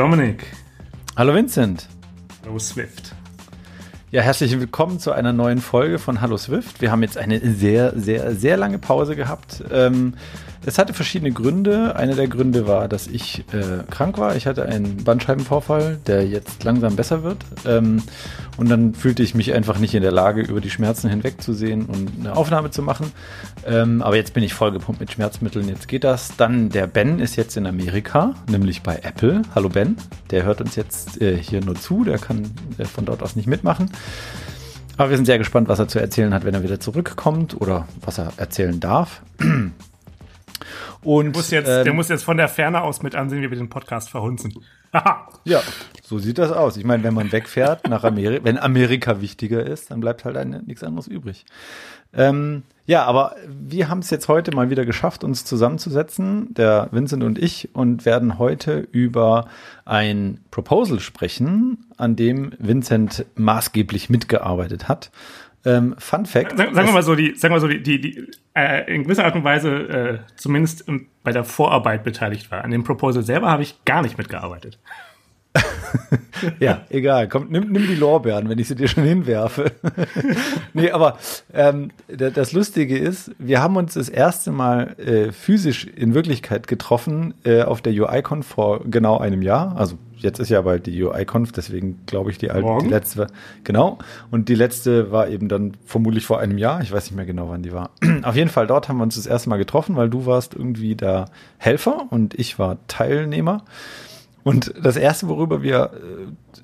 Hallo Dominik. Hallo Vincent. Hallo Swift. Ja, herzlich willkommen zu einer neuen Folge von Hallo Swift. Wir haben jetzt eine sehr, sehr, sehr lange Pause gehabt. Ähm, es hatte verschiedene Gründe. Einer der Gründe war, dass ich äh, krank war. Ich hatte einen Bandscheibenvorfall, der jetzt langsam besser wird. Ähm, und dann fühlte ich mich einfach nicht in der Lage, über die Schmerzen hinwegzusehen und eine Aufnahme zu machen. Ähm, aber jetzt bin ich vollgepumpt mit Schmerzmitteln. Jetzt geht das. Dann der Ben ist jetzt in Amerika, nämlich bei Apple. Hallo Ben. Der hört uns jetzt äh, hier nur zu. Der kann äh, von dort aus nicht mitmachen. Aber wir sind sehr gespannt, was er zu erzählen hat, wenn er wieder zurückkommt oder was er erzählen darf. Und, der, muss jetzt, ähm, der muss jetzt von der Ferne aus mit ansehen, wie wir den Podcast verhunzen. ja, so sieht das aus. Ich meine, wenn man wegfährt nach Amerika, wenn Amerika wichtiger ist, dann bleibt halt ein, nichts anderes übrig. Ähm, ja, aber wir haben es jetzt heute mal wieder geschafft, uns zusammenzusetzen, der Vincent und ich, und werden heute über ein Proposal sprechen, an dem Vincent maßgeblich mitgearbeitet hat. Ähm, Fun Fact. Sagen, sagen wir mal so, die, sagen wir so, die, die, die äh, in gewisser Art und Weise äh, zumindest bei der Vorarbeit beteiligt war. An dem Proposal selber habe ich gar nicht mitgearbeitet. ja, egal. Komm, nimm, nimm die Lorbeeren, wenn ich sie dir schon hinwerfe. nee, aber ähm, das Lustige ist, wir haben uns das erste Mal äh, physisch in Wirklichkeit getroffen äh, auf der UICon vor genau einem Jahr. Also jetzt ist ja bald die UIConf, deswegen glaube ich die alte, die letzte, genau. Und die letzte war eben dann vermutlich vor einem Jahr. Ich weiß nicht mehr genau, wann die war. auf jeden Fall dort haben wir uns das erste Mal getroffen, weil du warst irgendwie der Helfer und ich war Teilnehmer. Und das erste, worüber wir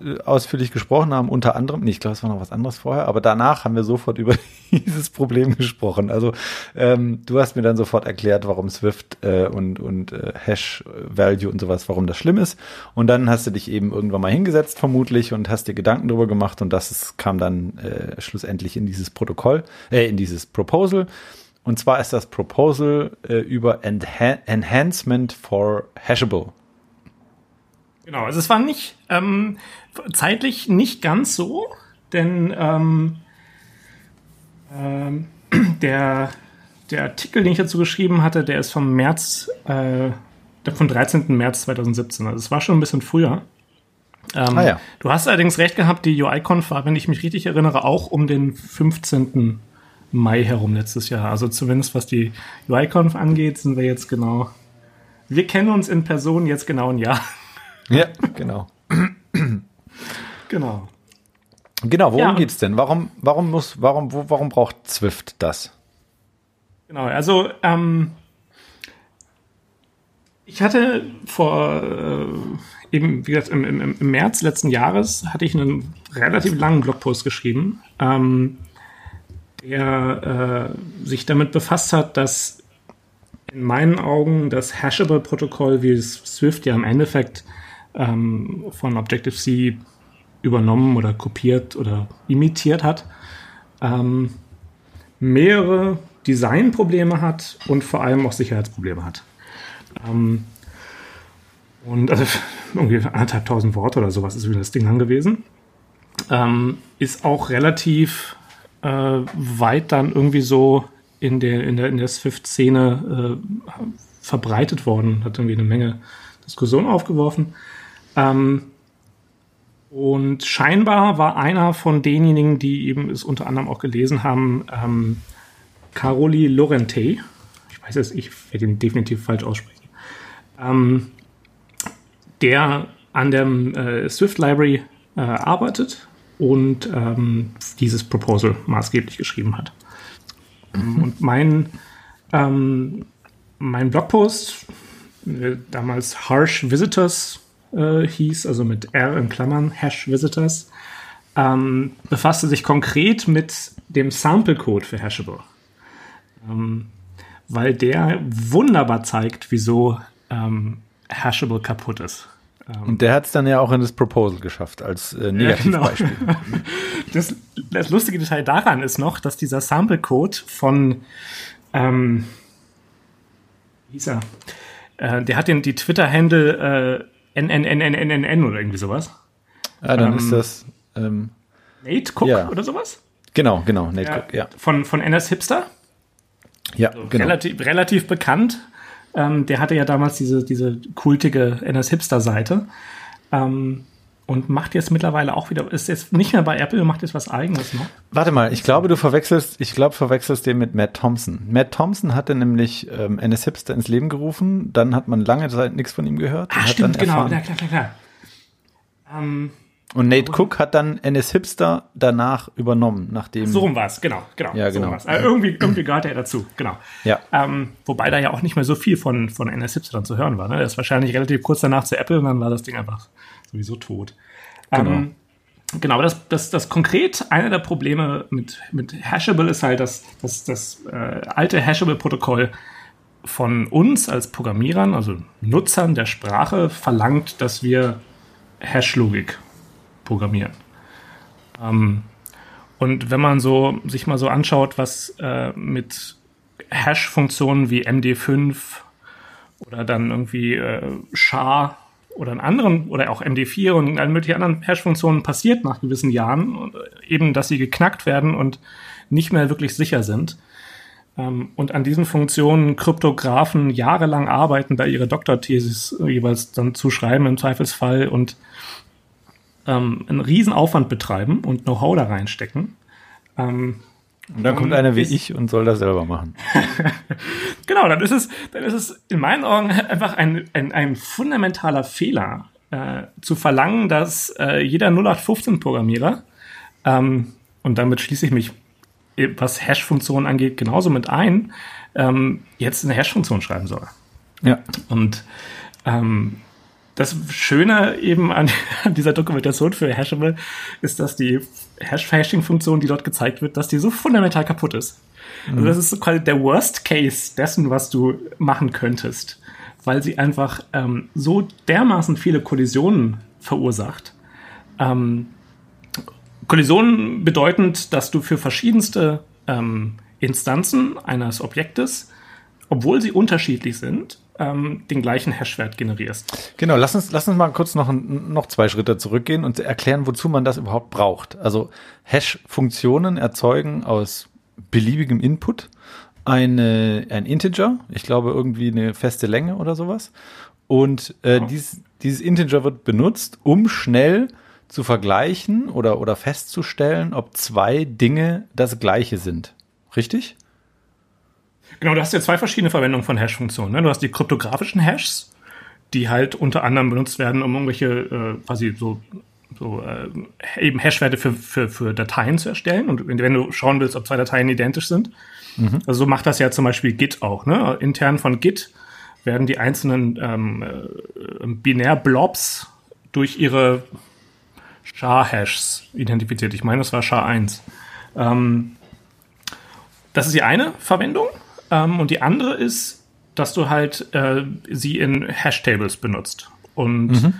äh, ausführlich gesprochen haben, unter anderem, nee, ich glaube, es war noch was anderes vorher, aber danach haben wir sofort über dieses Problem gesprochen. Also ähm, du hast mir dann sofort erklärt, warum Swift äh, und, und äh, Hash Value und sowas, warum das schlimm ist. Und dann hast du dich eben irgendwann mal hingesetzt, vermutlich, und hast dir Gedanken darüber gemacht und das ist, kam dann äh, schlussendlich in dieses Protokoll, äh, in dieses Proposal. Und zwar ist das Proposal äh, über Enha Enhancement for Hashable. Genau, also es war nicht ähm, zeitlich nicht ganz so, denn ähm, ähm, der, der Artikel, den ich dazu geschrieben hatte, der ist vom März, äh, vom 13. März 2017. Also es war schon ein bisschen früher. Ähm, ah, ja. Du hast allerdings recht gehabt, die UI-Conf war, wenn ich mich richtig erinnere, auch um den 15. Mai herum letztes Jahr. Also zumindest was die UI-Conf angeht, sind wir jetzt genau. Wir kennen uns in Person jetzt genau ein Jahr. Ja, genau. genau. Genau, worum ja, geht's denn? Warum, warum muss, warum, wo, warum braucht Zwift das? Genau, also ähm, ich hatte vor äh, eben, wie gesagt, im, im, im, März letzten Jahres hatte ich einen relativ langen Blogpost geschrieben, ähm, der äh, sich damit befasst hat, dass in meinen Augen das Hashable-Protokoll, wie es Swift ja im Endeffekt ähm, von Objective-C übernommen oder kopiert oder imitiert hat, ähm, mehrere Designprobleme hat und vor allem auch Sicherheitsprobleme hat. Ähm, und also irgendwie anderthalb tausend Worte oder sowas ist wieder das Ding lang gewesen. Ähm, ist auch relativ äh, weit dann irgendwie so in der, in der, in der Swift-Szene äh, verbreitet worden, hat irgendwie eine Menge Diskussion aufgeworfen. Ähm, und scheinbar war einer von denjenigen, die eben es unter anderem auch gelesen haben, ähm, Caroli Lorente. Ich weiß es, ich werde ihn definitiv falsch aussprechen. Ähm, der an der äh, Swift Library äh, arbeitet und ähm, dieses Proposal maßgeblich geschrieben hat. Mhm. Und mein, ähm, mein Blogpost, äh, damals Harsh Visitors äh, hieß, also mit R in Klammern, Hash Visitors, ähm, befasste sich konkret mit dem Sample-Code für Hashable. Ähm, weil der wunderbar zeigt, wieso ähm, Hashable kaputt ist. Ähm, Und der hat es dann ja auch in das Proposal geschafft, als äh, Negativbeispiel. Ja, genau. das, das, lustige Detail daran ist noch, dass dieser Sample-Code von ähm, wie hieß er? Äh, der hat den, die Twitter-Handle äh, NNNNNN oder irgendwie sowas. Ah, dann ähm, ist das ähm, Nate Cook ja. oder sowas? Genau, genau, Nate ja, Cook, ja. Von, von NS Hipster. Ja, also genau. Relativ, relativ bekannt. Ähm, der hatte ja damals diese, diese kultige NS Hipster Seite. Ähm, und macht jetzt mittlerweile auch wieder, ist jetzt nicht mehr bei Apple, macht jetzt was eigenes noch. Warte mal, ich glaube, du verwechselst, ich glaube, verwechselst den mit Matt Thompson. Matt Thompson hatte nämlich ähm, NS Hipster ins Leben gerufen, dann hat man lange Zeit nichts von ihm gehört. Ah, stimmt, genau, klar, klar, klar, klar. Ähm, und Nate Cook hat dann NS Hipster danach übernommen, nachdem. So rum war es, genau, genau. Ja, genau. So also irgendwie, irgendwie gehört er dazu, genau. Ja. Ähm, wobei da ja auch nicht mehr so viel von, von NS Hipster dann zu hören war. Ne? Er ist wahrscheinlich relativ kurz danach zu Apple und dann war das Ding einfach sowieso tot. Genau. Ähm, genau, das, das, das konkret eine der Probleme mit, mit Hashable ist halt, dass, dass das äh, alte Hashable-Protokoll von uns als Programmierern, also Nutzern der Sprache, verlangt, dass wir Hash-Logik programmieren. Ähm, und wenn man so sich mal so anschaut, was äh, mit Hash-Funktionen wie MD5 oder dann irgendwie äh, SHA oder in anderen oder auch MD4 und allen möglichen anderen Hash-Funktionen passiert nach gewissen Jahren, eben, dass sie geknackt werden und nicht mehr wirklich sicher sind. Ähm, und an diesen Funktionen Kryptografen jahrelang arbeiten, da ihre Doktorthesis jeweils dann zu schreiben im Zweifelsfall und ähm, einen riesen Aufwand betreiben und Know-how da reinstecken. Ähm, und dann kommt einer wie ich und soll das selber machen. genau, dann ist es, dann ist es in meinen Augen einfach ein, ein, ein fundamentaler Fehler, äh, zu verlangen, dass äh, jeder 0815-Programmierer, ähm, und damit schließe ich mich, was Hash-Funktionen angeht, genauso mit ein, ähm, jetzt eine Hash-Funktion schreiben soll. Ja. Und ähm, das Schöne eben an, an, dieser Dokumentation für Hashable ist, dass die Hash-Hashing-Funktion, die dort gezeigt wird, dass die so fundamental kaputt ist. Also mhm. Also das ist quasi der Worst Case dessen, was du machen könntest, weil sie einfach ähm, so dermaßen viele Kollisionen verursacht. Ähm, Kollisionen bedeutend, dass du für verschiedenste ähm, Instanzen eines Objektes, obwohl sie unterschiedlich sind, ähm, den gleichen Hashwert generierst. Genau, lass uns, lass uns mal kurz noch, noch zwei Schritte zurückgehen und erklären, wozu man das überhaupt braucht. Also Hash-Funktionen erzeugen aus beliebigem Input eine, ein Integer, ich glaube irgendwie eine feste Länge oder sowas. Und äh, oh. dies, dieses Integer wird benutzt, um schnell zu vergleichen oder, oder festzustellen, ob zwei Dinge das gleiche sind. Richtig? Genau, du hast ja zwei verschiedene Verwendungen von Hash-Funktionen. Ne? Du hast die kryptografischen Hashs, die halt unter anderem benutzt werden, um irgendwelche äh, quasi so, so äh, eben Hashwerte für, für, für Dateien zu erstellen. Und wenn du schauen willst, ob zwei Dateien identisch sind, mhm. also so macht das ja zum Beispiel Git auch. Ne? Intern von Git werden die einzelnen ähm, äh, Binär-Blobs durch ihre SHA-Hashs identifiziert. Ich meine, das war SHA-1. Ähm, das ist die eine Verwendung. Ähm, und die andere ist, dass du halt äh, sie in Hashtables benutzt. Und mhm.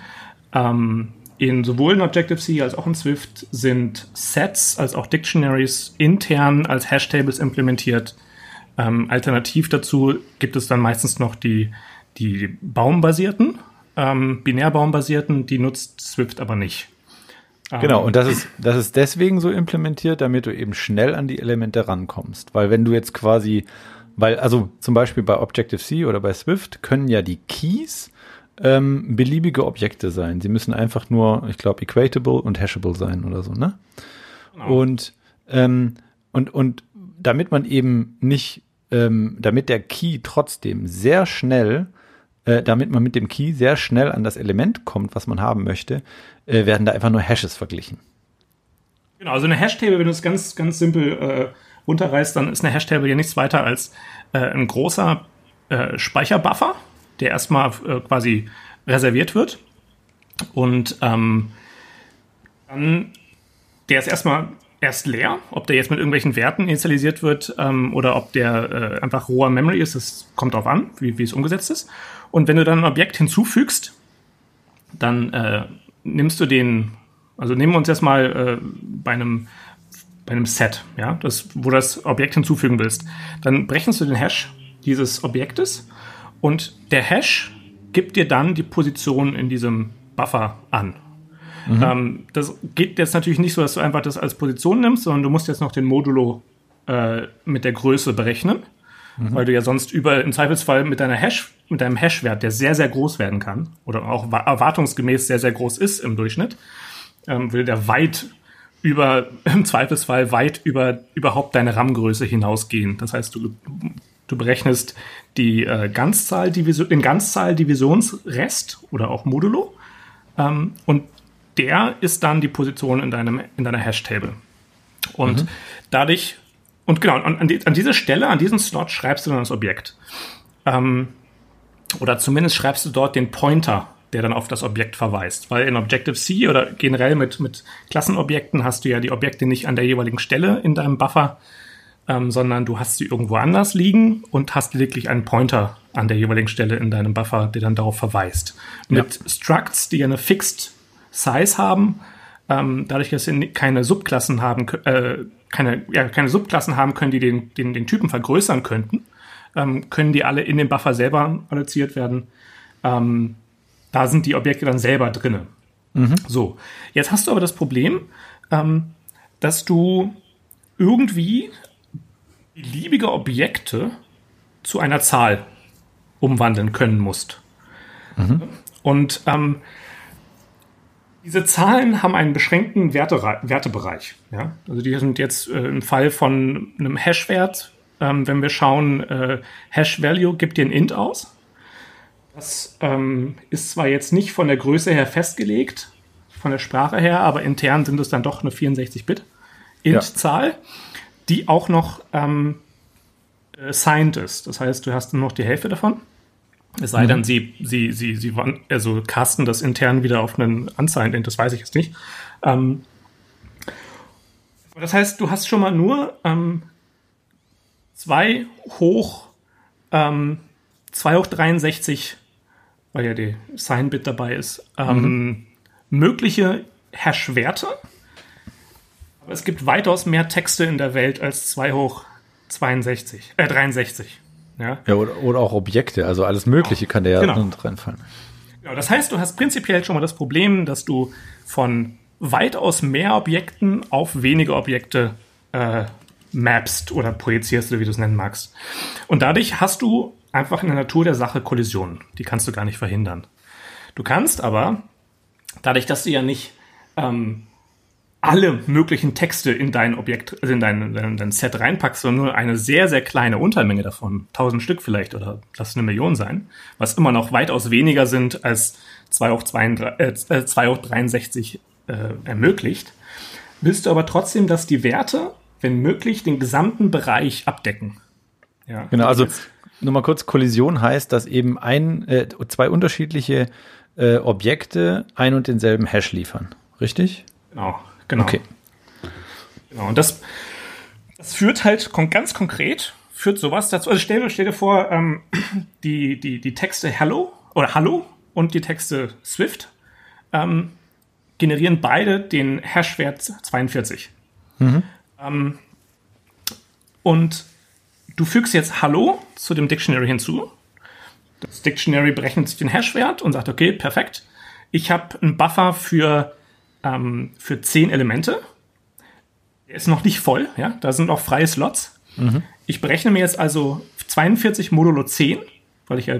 ähm, in sowohl in Objective-C als auch in Swift sind Sets als auch Dictionaries intern als Hashtables implementiert. Ähm, alternativ dazu gibt es dann meistens noch die, die baumbasierten, ähm, binärbaumbasierten, die nutzt Swift aber nicht. Genau, und das ist, das ist deswegen so implementiert, damit du eben schnell an die Elemente rankommst. Weil wenn du jetzt quasi weil, also zum Beispiel bei Objective-C oder bei Swift können ja die Keys ähm, beliebige Objekte sein. Sie müssen einfach nur, ich glaube, equatable und hashable sein oder so, ne? Genau. Und, ähm, und, und damit man eben nicht, ähm, damit der Key trotzdem sehr schnell, äh, damit man mit dem Key sehr schnell an das Element kommt, was man haben möchte, äh, werden da einfach nur Hashes verglichen. Genau, also eine Hashtable, wenn du es ganz, ganz simpel äh, runterreißt, dann ist eine Hashtable ja nichts weiter als äh, ein großer äh, Speicherbuffer, der erstmal äh, quasi reserviert wird. Und ähm, dann, der ist erstmal erst leer, ob der jetzt mit irgendwelchen Werten initialisiert wird ähm, oder ob der äh, einfach roher Memory ist, das kommt darauf an, wie, wie es umgesetzt ist. Und wenn du dann ein Objekt hinzufügst, dann äh, nimmst du den, also nehmen wir uns jetzt mal äh, bei einem bei einem Set, ja, das, wo das Objekt hinzufügen willst, dann berechnest du den Hash dieses Objektes und der Hash gibt dir dann die Position in diesem Buffer an. Mhm. Ähm, das geht jetzt natürlich nicht so, dass du einfach das als Position nimmst, sondern du musst jetzt noch den Modulo äh, mit der Größe berechnen. mhm. weil du ja sonst über im Zweifelsfall mit deiner Hash, mit deinem Hashwert, der sehr, sehr groß werden kann oder auch erwartungsgemäß sehr, sehr groß ist im Durchschnitt, ähm, will der weit über, im Zweifelsfall weit über überhaupt deine RAM-Größe hinausgehen. Das heißt, du, du berechnest die äh, Ganzzahl den Ganzzahl-Divisionsrest oder auch Modulo ähm, und der ist dann die Position in deinem in deiner Hash-Table. Und mhm. dadurch und genau an, an, die, an diese Stelle, an diesen Slot schreibst du dann das Objekt. Ähm, oder zumindest schreibst du dort den Pointer der dann auf das Objekt verweist. Weil in Objective-C oder generell mit, mit Klassenobjekten hast du ja die Objekte nicht an der jeweiligen Stelle in deinem Buffer, ähm, sondern du hast sie irgendwo anders liegen und hast lediglich einen Pointer an der jeweiligen Stelle in deinem Buffer, der dann darauf verweist. Ja. Mit Structs, die eine Fixed Size haben, ähm, dadurch, dass sie keine Subklassen haben, äh, keine, ja, keine Subklassen haben können, die den, den, den Typen vergrößern könnten, ähm, können die alle in dem Buffer selber alloziert werden. Ähm, da sind die Objekte dann selber drinne. Mhm. So, jetzt hast du aber das Problem, ähm, dass du irgendwie beliebige Objekte zu einer Zahl umwandeln können musst. Mhm. Und ähm, diese Zahlen haben einen beschränkten Werte Wertebereich. Ja? Also die sind jetzt äh, im Fall von einem Hash-Wert, ähm, wenn wir schauen, äh, Hash-Value gibt dir ein Int aus. Das ähm, ist zwar jetzt nicht von der Größe her festgelegt, von der Sprache her, aber intern sind es dann doch eine 64-Bit-Int-Zahl, ja. die auch noch ähm, äh, signed ist. Das heißt, du hast nur noch die Hälfte davon. Es sei mhm. denn, sie, sie, sie, sie also casten das intern wieder auf einen unsigned Int, das weiß ich jetzt nicht. Ähm, das heißt, du hast schon mal nur ähm, zwei hoch, ähm, zwei hoch 63 weil ja die Sign-Bit dabei ist, ähm, mhm. mögliche Hash-Werte. Aber es gibt weitaus mehr Texte in der Welt als 2 hoch 62, äh, 63. Ja, ja oder, oder auch Objekte, also alles Mögliche genau. kann da ja genau. reinfallen. Genau, das heißt, du hast prinzipiell schon mal das Problem, dass du von weitaus mehr Objekten auf wenige Objekte äh, mapst oder projizierst, wie du es nennen magst. Und dadurch hast du einfach in der Natur der Sache Kollisionen. Die kannst du gar nicht verhindern. Du kannst aber, dadurch, dass du ja nicht ähm, alle möglichen Texte in dein Objekt, also in dein, dein, dein, Set reinpackst, sondern nur eine sehr, sehr kleine Untermenge davon, 1000 Stück vielleicht oder lass eine Million sein, was immer noch weitaus weniger sind als 2 hoch, 32, äh, 2 hoch 63 äh, ermöglicht, willst du aber trotzdem, dass die Werte, wenn möglich, den gesamten Bereich abdecken. Ja, genau, also nur mal kurz, Kollision heißt, dass eben ein, äh, zwei unterschiedliche äh, Objekte ein und denselben Hash liefern. Richtig? Genau, genau. Okay. Genau, und das, das führt halt ganz konkret, führt sowas dazu. Also stell, stell dir vor, ähm, die, die, die Texte Hello oder Hallo und die Texte Swift ähm, generieren beide den Hashwert 42. Mhm. Ähm, und Du fügst jetzt Hallo zu dem Dictionary hinzu. Das Dictionary berechnet sich den Hashwert und sagt, okay, perfekt. Ich habe einen Buffer für, ähm, für 10 Elemente. Der ist noch nicht voll, ja, da sind noch freie Slots. Mhm. Ich berechne mir jetzt also 42 modulo 10, weil ich ja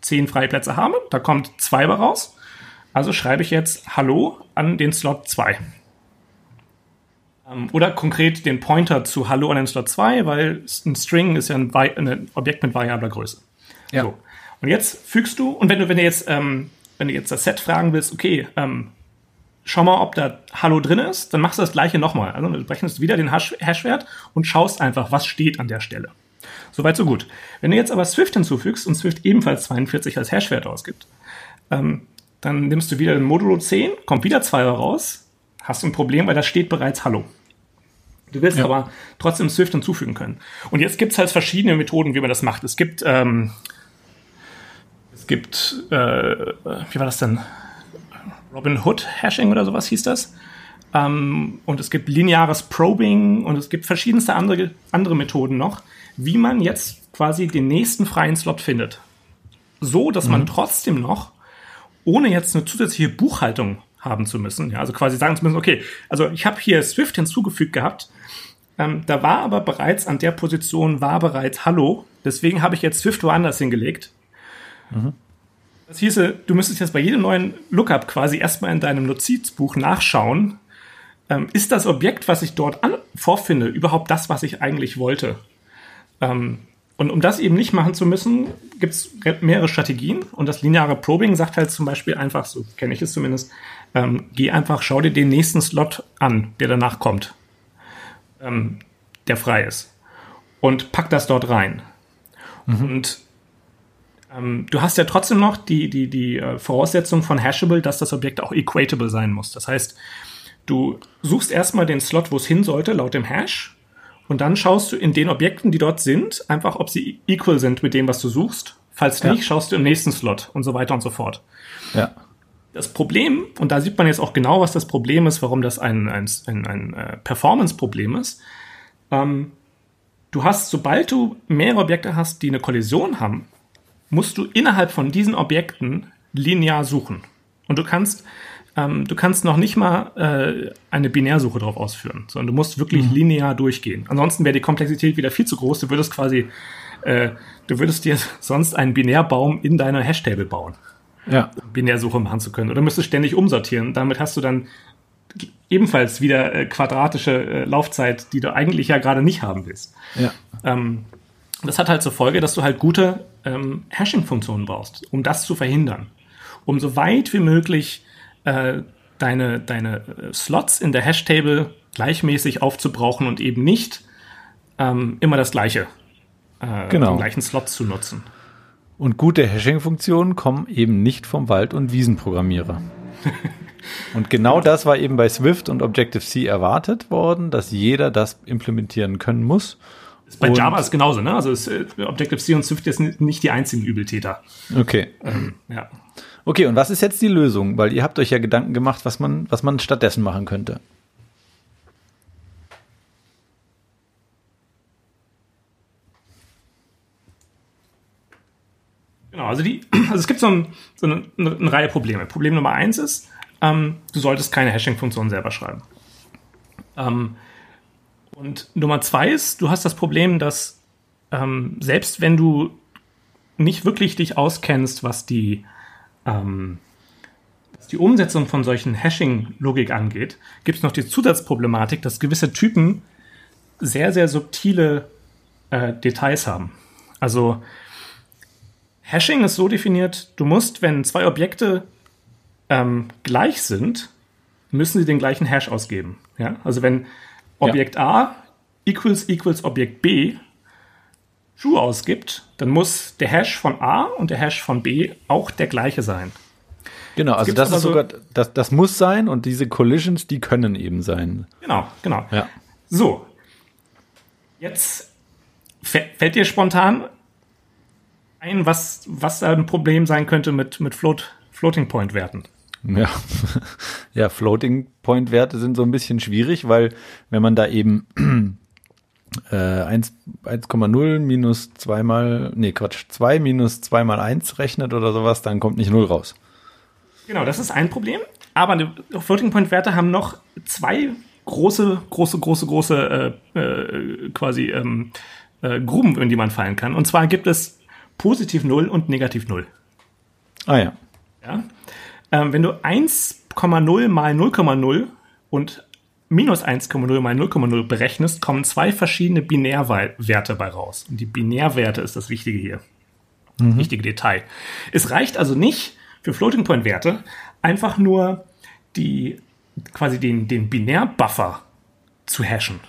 10 freie Plätze habe. Da kommt 2 raus. Also schreibe ich jetzt Hallo an den Slot 2. Ähm, oder konkret den Pointer zu Hallo an den Slot 2, weil ein String ist ja ein, ein Objekt mit variabler Größe. Ja. So. Und jetzt fügst du, und wenn du, wenn du jetzt, ähm, wenn du jetzt das Set fragen willst, okay, ähm, schau mal, ob da Hallo drin ist, dann machst du das gleiche nochmal. Also du berechnest wieder den Hash Hashwert und schaust einfach, was steht an der Stelle. Soweit, so gut. Wenn du jetzt aber Swift hinzufügst und Swift ebenfalls 42 als Hashwert ausgibt, ähm, dann nimmst du wieder den Modulo 10, kommt wieder 2 raus, hast du ein Problem, weil da steht bereits Hallo. Du willst ja. aber trotzdem Swift hinzufügen können. Und jetzt gibt es halt verschiedene Methoden, wie man das macht. Es gibt, ähm, es gibt, äh, wie war das denn? Robin Hood Hashing oder sowas hieß das. Ähm, und es gibt lineares Probing und es gibt verschiedenste andere, andere Methoden noch, wie man jetzt quasi den nächsten freien Slot findet. So, dass mhm. man trotzdem noch, ohne jetzt eine zusätzliche Buchhaltung haben zu müssen, ja, also quasi sagen zu müssen, okay, also ich habe hier Swift hinzugefügt gehabt, Ähm, da war aber bereits an der Position war bereits Hallo. Deswegen habe ich jetzt Swift woanders hingelegt. Mhm. Das hieße, du müsstest jetzt bei jedem neuen Lookup quasi erstmal in deinem Notizbuch nachschauen, ähm, ist das Objekt, was ich dort an, vorfinde, überhaupt das, was ich eigentlich wollte? Ähm, und um das eben nicht machen zu müssen, gibt es mehrere Strategien. Und das lineare Probing sagt halt zum Beispiel einfach, so kenne ich es zumindest, ähm, geh einfach, schau dir den nächsten Slot an, der danach kommt, ähm, der frei ist. Und pack das dort rein. Mhm. Und ähm, du hast ja trotzdem noch die, die, die äh, Voraussetzung von Hashable, dass das Objekt auch equatable sein muss. Das heißt, du suchst erstmal den Slot, wo es hin sollte, laut dem Hash. Und dann schaust du in den Objekten, die dort sind, einfach, ob sie equal sind mit dem, was du suchst. Falls nicht, schaust du im nächsten Slot und so weiter und so fort. Ja. Das Problem, und da sieht man jetzt auch genau, was das Problem ist, warum das ein, ein, ein, ein äh, Performance-Problem ist. Ähm, du hast, sobald du mehrere Objekte hast, die eine Kollision haben, musst du innerhalb von diesen Objekten linear suchen. Und du kannst ähm, du kannst noch nicht mal äh, eine Binärsuche drauf ausführen, sondern du musst wirklich mhm. linear durchgehen. Ansonsten wäre die Komplexität wieder viel zu groß. Du würdest quasi, äh, du würdest dir sonst einen Binärbaum in deiner Hashtable bauen. Ja. Binärsuche machen zu können. Oder müsstest ständig umsortieren. Damit hast du dann ebenfalls wieder äh, quadratische äh, Laufzeit, die du eigentlich ja gerade nicht haben willst. Ja. Ähm, das hat halt zur Folge, dass du halt gute ähm, Hashing-Funktionen brauchst, um das zu verhindern. Um so weit wie möglich äh, deine, deine äh, Slots in der Hash-Table gleichmäßig aufzubrauchen und eben nicht ähm, immer das gleiche, äh, genau. den gleichen Slot zu nutzen. Und gute Hashing-Funktionen kommen eben nicht vom Wald- und Wiesenprogrammierer. und genau das war eben bei Swift und Objective-C erwartet worden, dass jeder das implementieren können muss. Bei und Java ist genauso, ne? Also äh, Objective-C und Swift sind nicht die einzigen Übeltäter. Okay. Ähm, ja. Okay, und was ist jetzt die Lösung? Weil ihr habt euch ja Gedanken gemacht, was man, was man stattdessen machen könnte. Genau, also, die, also es gibt so, ein, so eine, eine, Reihe Probleme. Problem Nummer eins ist, ähm, du solltest keine Hashing-Funktion selber schreiben. Ähm, und Nummer zwei ist, du hast das Problem, dass ähm, selbst wenn du nicht wirklich dich auskennst, was die ähm, was die Umsetzung von solchen Hashing-Logik angeht, gibt es noch die Zusatzproblematik, dass gewisse Typen sehr, sehr subtile äh, Details haben. Also Hashing ist so definiert, du musst, wenn zwei Objekte ähm, gleich sind, müssen sie den gleichen Hash ausgeben. Ja? Also wenn Objekt ja. A equals equals Objekt B True ausgibt, dann muss der Hash von A und der Hash von B auch der gleiche sein. Genau, also das ist sogar, das, das muss sein und diese Collisions, die können eben sein. Genau, genau. Ja. So. Jetzt fällt dir spontan ein, was, was da ein Problem sein könnte mit, mit Float, Floating Point Werten. Ja. ja, Floating Point Werte sind so ein bisschen schwierig, weil wenn man da eben äh, 1,0 minus 2 mal, nee, Quatsch, 2 minus 2 mal 1 rechnet oder sowas, dann kommt nicht 0 raus. Genau, das ist ein Problem. Aber Floating Point Werte haben noch zwei große, große, große, große äh, äh, quasi ähm, äh, Gruben, in die man fallen kann. Und zwar gibt es positiv 0 und negativ 0. Ah ja. ja? Ähm, wenn du 1,0 mal 0,0 und minus 1,0 mal 0,0 berechnest, kommen zwei verschiedene Binärwerte bei raus. Und die Binärwerte ist das Wichtige hier. Mhm. Wichtige Detail. Es reicht also nicht für Floating Point Werte einfach nur die, quasi den, den Binärbuffer zu hashen.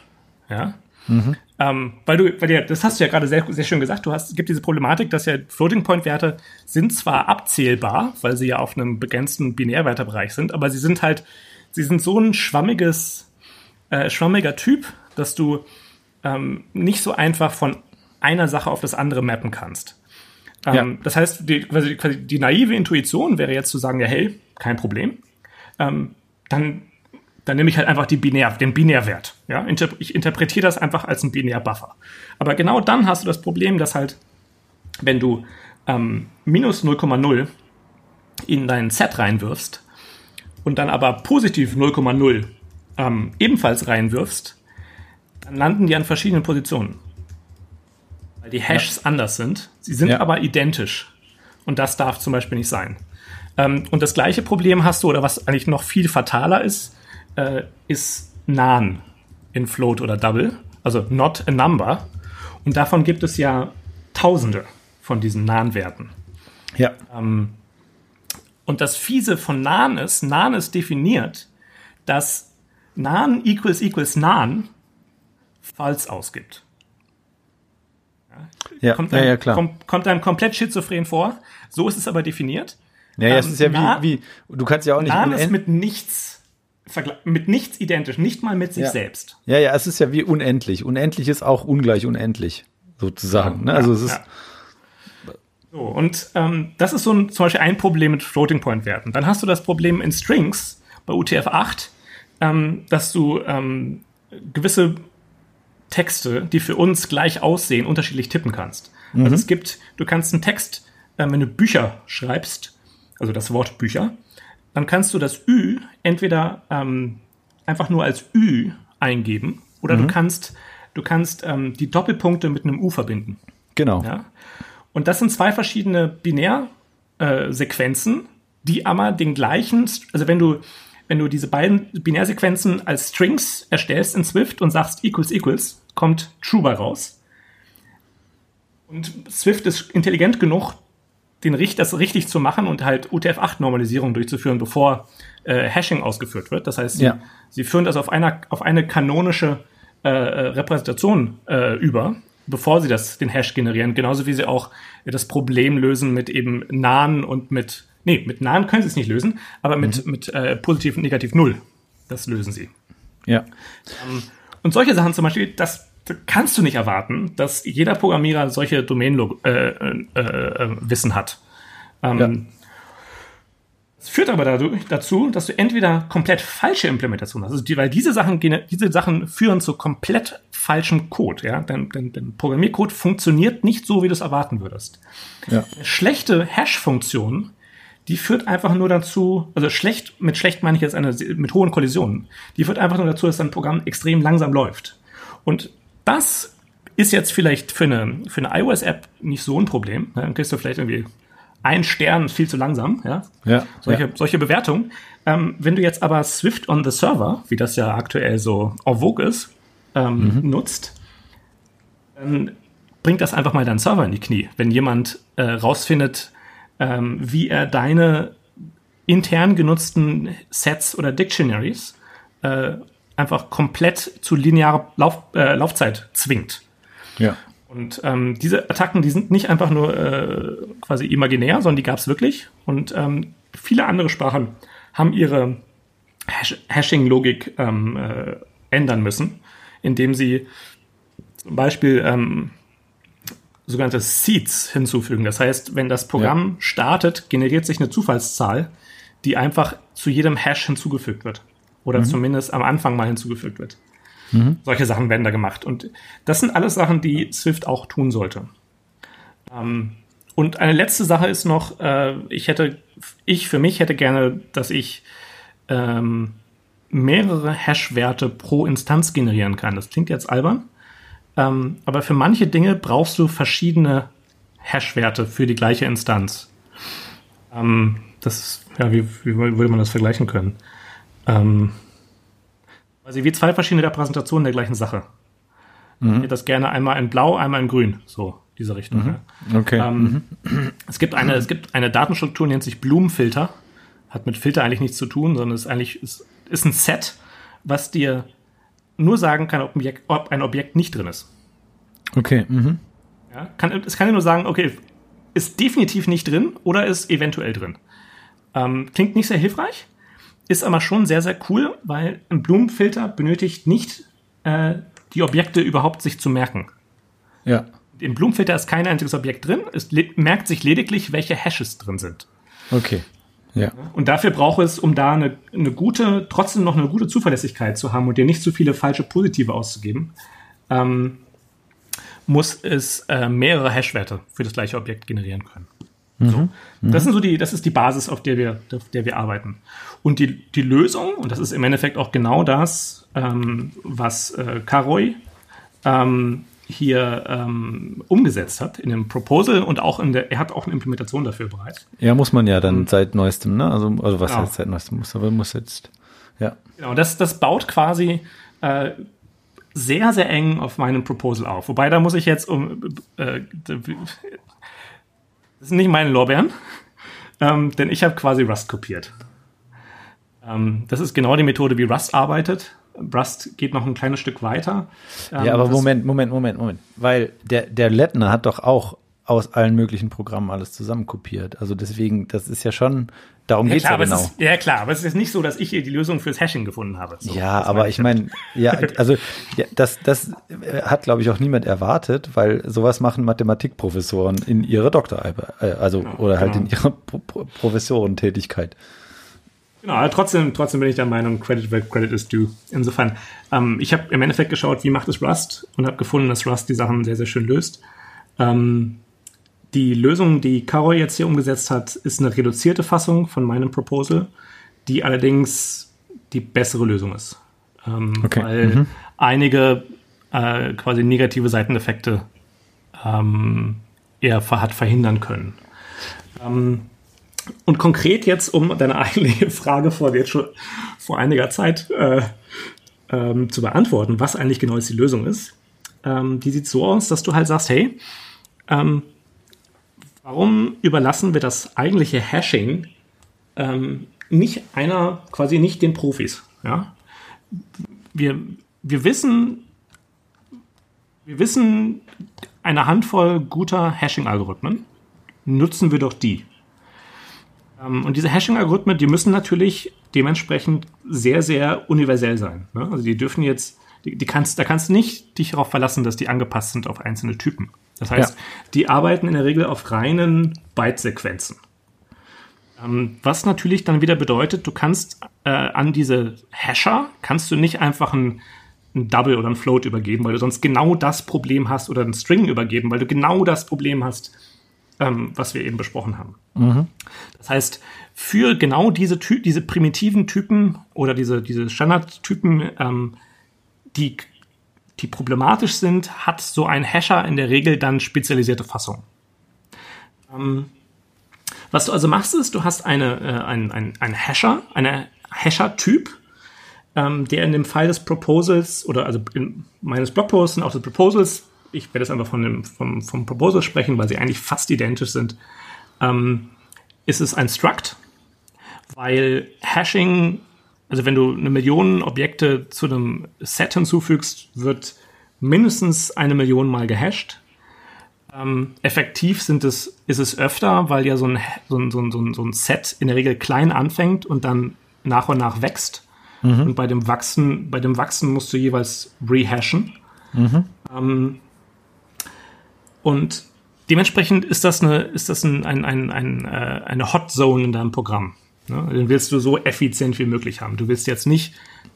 Ja. Mhm. Ähm, weil du, weil ja, das hast du ja gerade sehr, sehr schön gesagt, du hast, es gibt diese Problematik, dass ja Floating Point Werte sind zwar abzählbar, weil sie ja auf einem begrenzten Binärwertebereich sind, aber sie sind halt, sie sind so ein schwammiges äh, schwammiger Typ, dass du ähm, nicht so einfach von einer Sache auf das andere mappen kannst. Ähm, ja. Das heißt, die, quasi, quasi die naive Intuition wäre jetzt zu sagen, ja, hey, kein Problem. Ähm, dann, dann nehme ich halt einfach die Binär, den Binärwert. Ja? Ich interpretiere das einfach als ein Binärbuffer. Aber genau dann hast du das Problem, dass halt, wenn du ähm, minus 0,0 in dein Set reinwirfst und dann aber positiv 0,0 ähm, ebenfalls reinwirfst, dann landen die an verschiedenen Positionen. Weil die Hashes ja. anders sind. Sie sind ja. aber identisch. Und das darf zum Beispiel nicht sein. Ähm, und das gleiche Problem hast du, oder was eigentlich noch viel fataler ist, äh, ist Nan in Float oder Double. Also not a number. Und davon gibt es ja Tausende von diesen Nan-Werten. Ja. Ähm, und das Fiese von Nan ist, Nan ist definiert, dass Nan equals equals Nan falsch ausgibt. Ja, kommt, einem, ja, ja, klar. Kommt, kommt einem komplett schizophren vor. So ist es aber definiert. Ja, ja, ähm, es ist ja wie, wie, du kannst ja auch nicht. Nan ist mit nichts mit nichts identisch, nicht mal mit sich ja. selbst. Ja, ja, es ist ja wie unendlich. Unendlich ist auch ungleich unendlich, sozusagen. Ne? Also es ist. So, und ähm, das ist so ein, zum Beispiel ein Problem mit Floating Point Werten. Dann hast du das Problem in Strings bei UTF-8, ähm, dass du ähm, gewisse Texte, die für uns gleich aussehen, unterschiedlich tippen kannst. Also mhm. Also es gibt, du kannst einen Text, äh, wenn du Bücher schreibst, also das Wort Bücher, dann kannst du das Ü entweder ähm, einfach nur als Ü eingeben oder mhm. du kannst, du kannst ähm, die Doppelpunkte mit einem U verbinden. Genau. Ja? Und das sind zwei verschiedene Binärsequenzen, äh, die aber den gleichen, also wenn du, wenn du diese beiden Binärsequenzen als Strings erstellst in Swift und sagst equals equals, kommt true bei raus. Und Swift ist intelligent genug, den, das richtig zu machen und halt UTF-8-Normalisierung durchzuführen, bevor äh, Hashing ausgeführt wird. Das heißt, sie, ja. sie führen das auf, einer, auf eine kanonische äh, äh, Repräsentation äh, über, bevor sie das, den Hash generieren. Genauso wie sie auch das Problem lösen mit eben Nahen und mit, nee, mit Nahen können sie es nicht lösen, aber mit, mhm. mit äh, positiv und negativ Null. Das lösen sie. Ja. Ähm, und solche Sachen zum Beispiel, das kannst du nicht erwarten, dass jeder Programmierer solche Domain-Wissen äh, äh, äh, hat. Ähm, ja. Das führt aber dadurch, dazu, dass du entweder komplett falsche Implementationen hast, also die, weil diese Sachen, diese Sachen führen zu komplett falschem Code. Ja? Dein, dein, dein Programmiercode funktioniert nicht so, wie du es erwarten würdest. Ja. Schlechte Hash-Funktion, die führt einfach nur dazu, also schlecht, mit schlecht meine ich jetzt eine, mit hohen Kollisionen, die führt einfach nur dazu, dass dein Programm extrem langsam läuft. Und das ist jetzt vielleicht für eine, für eine iOS-App nicht so ein Problem. Dann kriegst du vielleicht irgendwie ein Stern viel zu langsam, ja. ja solche, ja. solche Bewertungen. Ähm, wenn du jetzt aber Swift on the Server, wie das ja aktuell so en vogue ist, ähm, mhm. nutzt, dann bringt das einfach mal deinen Server in die Knie. Wenn jemand äh, rausfindet, ähm, wie er deine intern genutzten Sets oder Dictionaries äh, einfach komplett zu linearer Lauf, äh, Laufzeit zwingt. Ja. Und ähm, diese Attacken, die sind nicht einfach nur äh, quasi imaginär, sondern die gab es wirklich. Und ähm, viele andere Sprachen haben ihre Hash Hashing-Logik ähm, äh, ändern müssen, indem sie zum Beispiel ähm, sogenannte Seeds hinzufügen. Das heißt, wenn das Programm ja. startet, generiert sich eine Zufallszahl, die einfach zu jedem Hash hinzugefügt wird. Oder mhm. zumindest am Anfang mal hinzugefügt wird. Mhm. Solche Sachen werden da gemacht. Und das sind alles Sachen, die Swift auch tun sollte. Ähm, und eine letzte Sache ist noch, äh, ich hätte, ich für mich hätte gerne, dass ich ähm, mehrere Hash-Werte pro Instanz generieren kann. Das klingt jetzt albern, ähm, aber für manche Dinge brauchst du verschiedene Hash-Werte für die gleiche Instanz. Ähm, das ist, ja, wie, wie würde man das vergleichen können? Ähm, also wie zwei verschiedene Repräsentationen der gleichen Sache. Mhm. Ich hätte das gerne einmal in Blau, einmal in Grün, so diese Richtung. Mhm. Okay. Ähm, mhm. Es gibt eine, es gibt eine Datenstruktur, die nennt sich Blumenfilter. Hat mit Filter eigentlich nichts zu tun, sondern ist eigentlich ist, ist ein Set, was dir nur sagen kann, ob, Objekt, ob ein Objekt nicht drin ist. Okay. Mhm. Ja, kann, es kann dir nur sagen, okay, ist definitiv nicht drin oder ist eventuell drin. Ähm, klingt nicht sehr hilfreich, ist aber schon sehr, sehr cool, weil ein Blumenfilter benötigt nicht äh, die Objekte überhaupt sich zu merken. Ja. Im Blumenfilter ist kein einziges Objekt drin. Es merkt sich lediglich, welche Hashes drin sind. Okay. Ja. Und dafür braucht es, um da eine, eine gute, trotzdem noch eine gute Zuverlässigkeit zu haben und dir nicht zu viele falsche Positive auszugeben, ähm, muss es äh, mehrere Hashwerte für das gleiche Objekt generieren können. Mhm. So. Das sind so die, das ist die Basis, auf der wir, auf der wir arbeiten. Und die, die Lösung, und das ist im Endeffekt auch genau das, ähm, was äh, Karoy ähm, hier ähm, umgesetzt hat in dem Proposal und auch in der, er hat auch eine Implementation dafür bereit. Ja, muss man ja dann und, seit neuestem, ne? Also, also was genau. heißt seit neuestem muss, aber muss jetzt, ja. Genau, das, das baut quasi äh, sehr, sehr eng auf meinem Proposal auf. Wobei, da muss ich jetzt um, äh, das sind nicht meine Lorbeeren, ähm, denn ich habe quasi Rust kopiert. Ähm, das ist genau die Methode, wie Rust arbeitet. Rust geht noch ein kleines Stück weiter. Ähm, ja, aber Moment, Moment, Moment, Moment. Weil der, der Lettner hat doch auch aus allen möglichen Programmen alles zusammenkopiert. Also deswegen, das ist ja schon, darum ja, geht es ja genau. Ist, ja klar, aber es ist nicht so, dass ich hier die Lösung fürs Hashing gefunden habe. So, ja, aber ich meine, ja, also ja, das, das äh, hat, glaube ich, auch niemand erwartet, weil sowas machen Mathematikprofessoren in ihrer Doktorarbeit, äh, also ja, oder halt genau. in ihrer Pro Pro Professorentätigkeit. Genau, aber trotzdem, trotzdem bin ich der Meinung, Credit where Credit is due. Insofern, ähm, ich habe im Endeffekt geschaut, wie macht es Rust und habe gefunden, dass Rust die Sachen sehr, sehr schön löst. Ähm, die Lösung, die Caro jetzt hier umgesetzt hat, ist eine reduzierte Fassung von meinem Proposal, die allerdings die bessere Lösung ist. Ähm, okay. Weil mhm. einige äh, quasi negative Seiteneffekte ähm, er hat verhindern können. Ähm, und konkret jetzt, um deine eigentliche Frage vor jetzt schon vor einiger Zeit äh, ähm, zu beantworten, was eigentlich genau jetzt die Lösung ist, ähm, die sieht so aus, dass du halt sagst, hey, ähm, warum überlassen wir das eigentliche Hashing ähm, nicht einer, quasi nicht den Profis? Ja? Wir, wir wissen, wir wissen eine Handvoll guter Hashing-Algorithmen, nutzen wir doch die. Ähm, und diese Hashing-Algorithmen, die müssen natürlich dementsprechend sehr, sehr universell sein. Ne? Also die dürfen jetzt, die, die, kannst, da kannst du nicht dich darauf verlassen, dass die angepasst sind auf einzelne Typen. Das heißt, ja. die arbeiten in der Regel auf reinen Byte-Sequenzen. Ähm, was natürlich dann wieder bedeutet, du kannst äh, an diese Hasher, kannst du nicht einfach ein, ein Double oder ein Float übergeben, weil du sonst genau das Problem hast oder ein String übergeben, weil du genau das Problem hast, ähm, was wir eben besprochen haben. Mhm. Das heißt, für genau diese, Ty diese primitiven Typen oder diese, diese Standardtypen, ähm, die, die problematisch sind, hat so ein Hasher in der Regel dann spezialisierte Fassungen. Ähm, was du also machst, ist, du hast eine, äh, ein, ein, ein Hasher, eine Hasher-Typ, ähm, der in dem Fall des Proposals oder also in meines Blogposts und auch des Proposals ich werde jetzt einfach von dem, vom, vom Proposal sprechen, weil sie eigentlich fast identisch sind, ähm, ist es ein Struct, weil Hashing, also wenn du eine Million Objekte zu einem Set hinzufügst, wird mindestens eine Million mal gehasht. Ähm, effektiv sind es, ist es öfter, weil ja so ein, so, ein, so, ein, so ein Set in der Regel klein anfängt und dann nach und nach wächst. Mhm. Und bei dem Wachsen, bei dem Wachsen musst du jeweils rehashen. Mhm. Ähm, und dementsprechend ist das eine, ist das ein, ein, ein, ein äh, eine Hot Zone in deinem Programm. Ne? Den willst du so effizient wie möglich haben. Du willst jetzt nicht,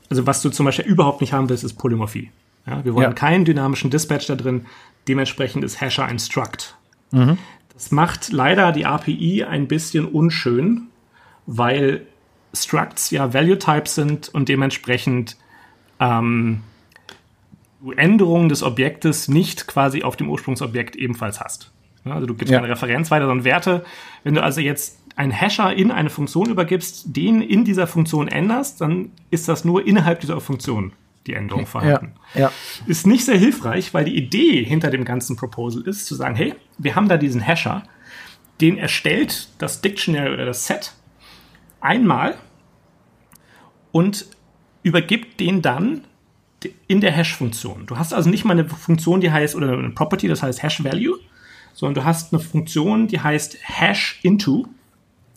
also was du zum Beispiel überhaupt nicht haben willst, ist Polymorphie. Ja? Wir wollen ja. keinen dynamischen Dispatch da drin. Dementsprechend ist Hasher ein Struct. Mhm. Das macht leider die API ein bisschen unschön, weil Structs ja Value Types sind und dementsprechend ähm, du Änderungen des Objektes nicht quasi auf dem Ursprungsobjekt ebenfalls hast. Also du gibst ja. keine Referenz weiter, sondern Werte. Wenn du also jetzt einen Hasher in eine Funktion übergibst, den in dieser Funktion änderst, dann ist das nur innerhalb dieser Funktion die Änderung vorhanden. Ja, ja. Ist nicht sehr hilfreich, weil die Idee hinter dem ganzen Proposal ist, zu sagen, hey, wir haben da diesen Hasher, den erstellt das Dictionary oder das Set einmal und übergibt den dann in der Hash-Funktion. Du hast also nicht mal eine Funktion, die heißt, oder eine Property, das heißt Hash-Value, sondern du hast eine Funktion, die heißt Hash-Into.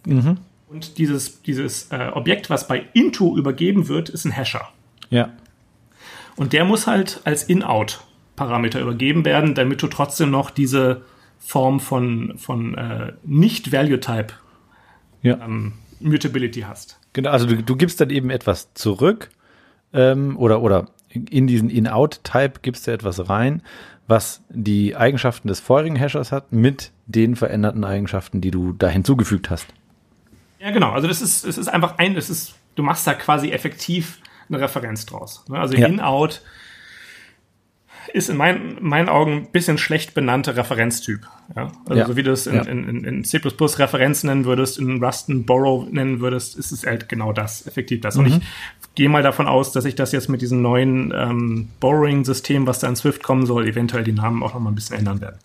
Mhm. Und dieses, dieses äh, Objekt, was bei Into übergeben wird, ist ein Hasher. Ja. Und der muss halt als In-Out-Parameter übergeben werden, damit du trotzdem noch diese Form von, von äh, Nicht-Value-Type ja. ähm, Mutability hast. Genau, also du, du gibst dann eben etwas zurück ähm, oder, oder in diesen In-Out-Type gibst du etwas rein, was die Eigenschaften des vorherigen Hashers hat, mit den veränderten Eigenschaften, die du da hinzugefügt hast. Ja, genau. Also das ist, es ist einfach ein, es ist, du machst da quasi effektiv eine Referenz draus. Ne? Also ja. In-Out ist in meinen, meinen Augen ein bisschen schlecht benannte Referenztyp. Ja? Also ja. so wie du es in, ja. in, in, C++ Referenz nennen würdest, in Rust ein Borrow nennen würdest, ist es halt genau das, effektiv das. Mhm. Und ich gehe mal davon aus, dass sich das jetzt mit diesem neuen ähm, Borrowing-System, was da in Swift kommen soll, eventuell die Namen auch noch mal ein bisschen ändern werden.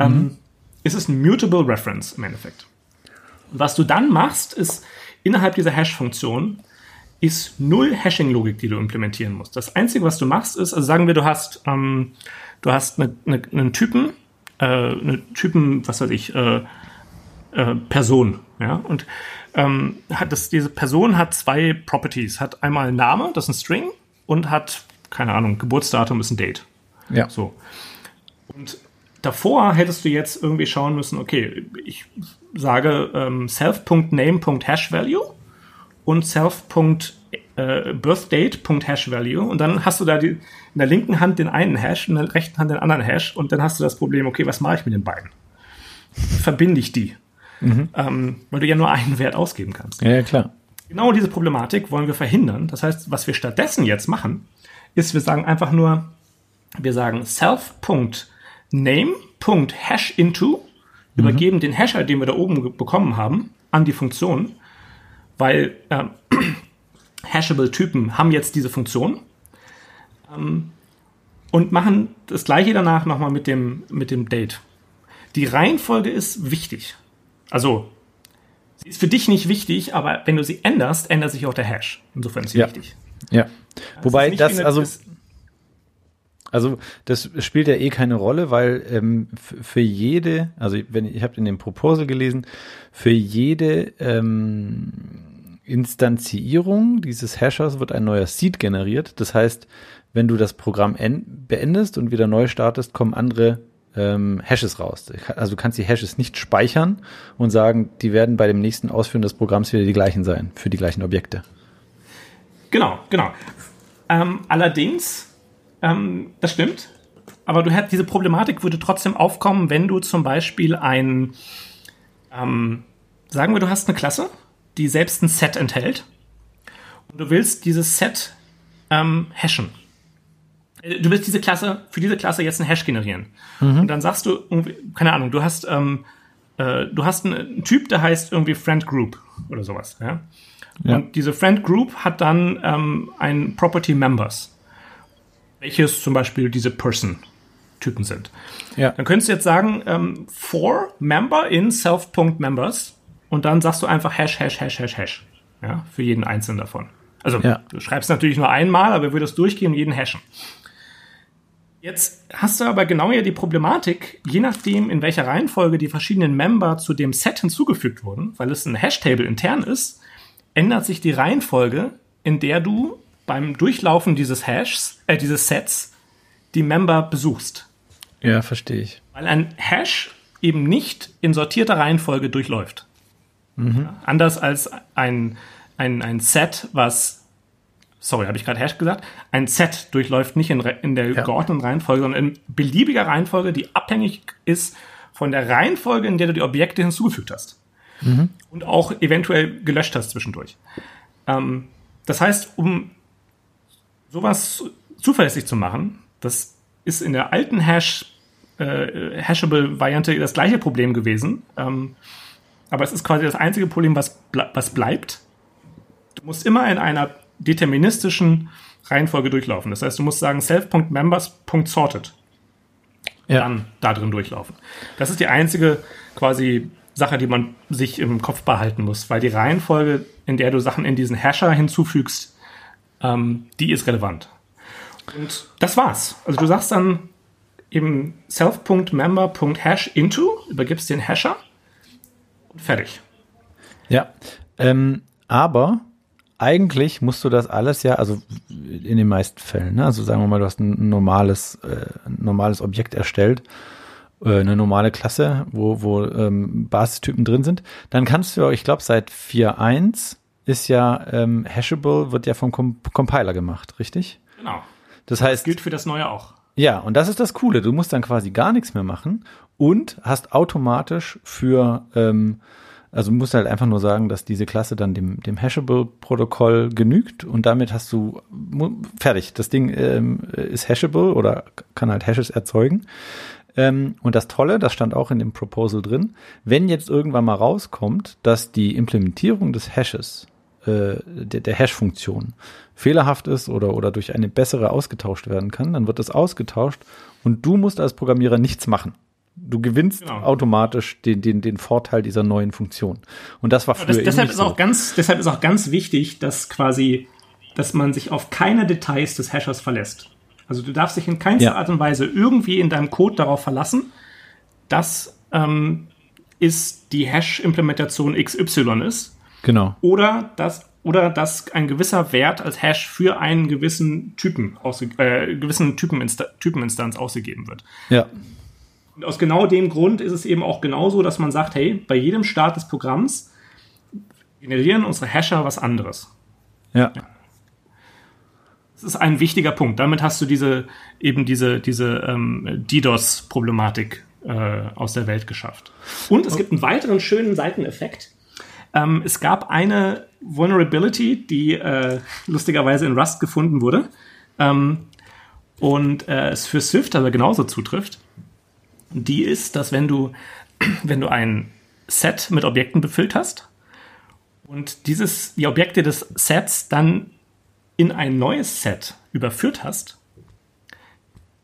Ähm, mhm. Ähm, es ist ein Mutable Reference im Endeffekt. Was du dann machst, ist innerhalb dieser Hash-Funktion ist null Hashing-Logik, die du implementieren musst. Das Einzige, was du machst, ist, also sagen wir, du hast, ähm, du hast eine, eine, einen Typen, äh, eine Typen, was weiß ich, äh, äh, Person, ja, und ähm, hat das, diese Person hat zwei Properties, hat einmal Name, das ist ein String, und hat, keine Ahnung, Geburtsdatum ist ein Date. Ja. So. Und davor hättest du jetzt irgendwie schauen müssen, okay, ich sage ähm, self.name.hashValue und self.birthdate.hashValue und dann hast du da die, in der linken Hand den einen Hash, in der rechten Hand den anderen Hash und dann hast du das Problem, okay, was mache ich mit den beiden? Verbinde ich die? Mhm. Ähm, weil du ja nur einen Wert ausgeben kannst. Ja, klar. Genau diese Problematik wollen wir verhindern. Das heißt, was wir stattdessen jetzt machen, ist, wir sagen einfach nur, wir sagen self.name.hashinto, mhm. übergeben den Hasher, den wir da oben bekommen haben, an die Funktion weil äh, Hashable-Typen haben jetzt diese Funktion ähm, und machen das gleiche danach nochmal mit dem, mit dem Date. Die Reihenfolge ist wichtig. Also, sie ist für dich nicht wichtig, aber wenn du sie änderst, ändert sich auch der Hash. Insofern ist sie ja. wichtig. Ja. Wobei das, also. Also das spielt ja eh keine Rolle, weil ähm, für jede, also wenn ich habe in dem Proposal gelesen, für jede ähm, Instanzierung dieses Hashers wird ein neuer Seed generiert. Das heißt, wenn du das Programm beendest und wieder neu startest, kommen andere ähm, Hashes raus. Also du kannst die Hashes nicht speichern und sagen, die werden bei dem nächsten Ausführen des Programms wieder die gleichen sein, für die gleichen Objekte. Genau, genau. Ähm, allerdings, ähm, das stimmt, aber du hättest, diese Problematik würde trotzdem aufkommen, wenn du zum Beispiel ein, ähm, sagen wir, du hast eine Klasse die selbst ein Set enthält. Und du willst dieses Set ähm, hashen. Äh, du willst diese Klasse, für diese Klasse jetzt einen Hash generieren. Mhm. Und dann sagst du, keine Ahnung, du hast, ähm, äh, du hast einen, einen, Typ, der heißt irgendwie Friend Group oder sowas, ja. ja. Und diese Friend Group hat dann ähm, ein Property Members, welches zum Beispiel diese Person Typen sind. Ja. Dann könntest du jetzt sagen, ähm, for member in self.members und dann sagst du einfach Hash, Hash, Hash, Hash, Hash. Ja, für jeden einzelnen davon. Also ja. du schreibst natürlich nur einmal, aber würdest durchgehen und jeden hashen. Jetzt hast du aber genau ja die Problematik, je nachdem, in welcher Reihenfolge die verschiedenen Member zu dem Set hinzugefügt wurden, weil es ein Hashtable intern ist, ändert sich die Reihenfolge, in der du beim Durchlaufen dieses Hashs, äh, dieses Sets die Member besuchst. Ja, verstehe ich. Weil ein Hash eben nicht in sortierter Reihenfolge durchläuft. Mhm. Anders als ein, ein, ein Set, was, sorry, habe ich gerade Hash gesagt, ein Set durchläuft nicht in, in der ja. geordneten Reihenfolge, sondern in beliebiger Reihenfolge, die abhängig ist von der Reihenfolge, in der du die Objekte hinzugefügt hast. Mhm. Und auch eventuell gelöscht hast zwischendurch. Ähm, das heißt, um sowas zuverlässig zu machen, das ist in der alten Hash, äh, Hashable-Variante das gleiche Problem gewesen. Ähm, aber es ist quasi das einzige Problem, was, ble was bleibt. Du musst immer in einer deterministischen Reihenfolge durchlaufen. Das heißt, du musst sagen self.members.sorted. Ja. Dann da drin durchlaufen. Das ist die einzige quasi Sache, die man sich im Kopf behalten muss, weil die Reihenfolge, in der du Sachen in diesen Hasher hinzufügst, ähm, die ist relevant. Und das war's. Also du sagst dann eben self.member.hash into, übergibst den Hasher fertig. Ja, ähm, aber eigentlich musst du das alles ja, also in den meisten Fällen, ne? also sagen wir mal, du hast ein normales, äh, ein normales Objekt erstellt, äh, eine normale Klasse, wo, wo ähm, Basistypen drin sind, dann kannst du, ich glaube, seit 4.1 ist ja ähm, Hashable, wird ja vom Com Compiler gemacht, richtig? Genau. Das heißt. Das gilt für das neue auch. Ja, und das ist das Coole. Du musst dann quasi gar nichts mehr machen und hast automatisch für ähm, Also musst halt einfach nur sagen, dass diese Klasse dann dem, dem Hashable-Protokoll genügt und damit hast du fertig. Das Ding ähm, ist hashable oder kann halt Hashes erzeugen. Ähm, und das Tolle, das stand auch in dem Proposal drin, wenn jetzt irgendwann mal rauskommt, dass die Implementierung des Hashes, äh, der, der Hash-Funktion, fehlerhaft ist oder, oder durch eine bessere ausgetauscht werden kann, dann wird das ausgetauscht und du musst als Programmierer nichts machen. Du gewinnst genau. automatisch den, den, den Vorteil dieser neuen Funktion. Und das war früher das, deshalb ist so. auch ganz, deshalb ist auch ganz wichtig, dass quasi, dass man sich auf keine Details des Hashers verlässt. Also du darfst dich in keinster ja. Art und Weise irgendwie in deinem Code darauf verlassen, dass ähm, ist die Hash-Implementation XY ist. Genau. Oder dass oder dass ein gewisser Wert als Hash für einen gewissen Typen ausge äh, gewissen Typeninsta Typeninstanz ausgegeben wird. Ja. Und aus genau dem Grund ist es eben auch genauso, dass man sagt, hey, bei jedem Start des Programms generieren unsere Hasher was anderes. Ja. ja. Das ist ein wichtiger Punkt. Damit hast du diese eben diese diese ähm, DDoS-Problematik äh, aus der Welt geschafft. Und es gibt einen weiteren schönen Seiteneffekt. Ähm, es gab eine Vulnerability, die äh, lustigerweise in Rust gefunden wurde ähm, und äh, es für Swift aber genauso zutrifft. Die ist, dass wenn du, wenn du ein Set mit Objekten befüllt hast und dieses, die Objekte des Sets dann in ein neues Set überführt hast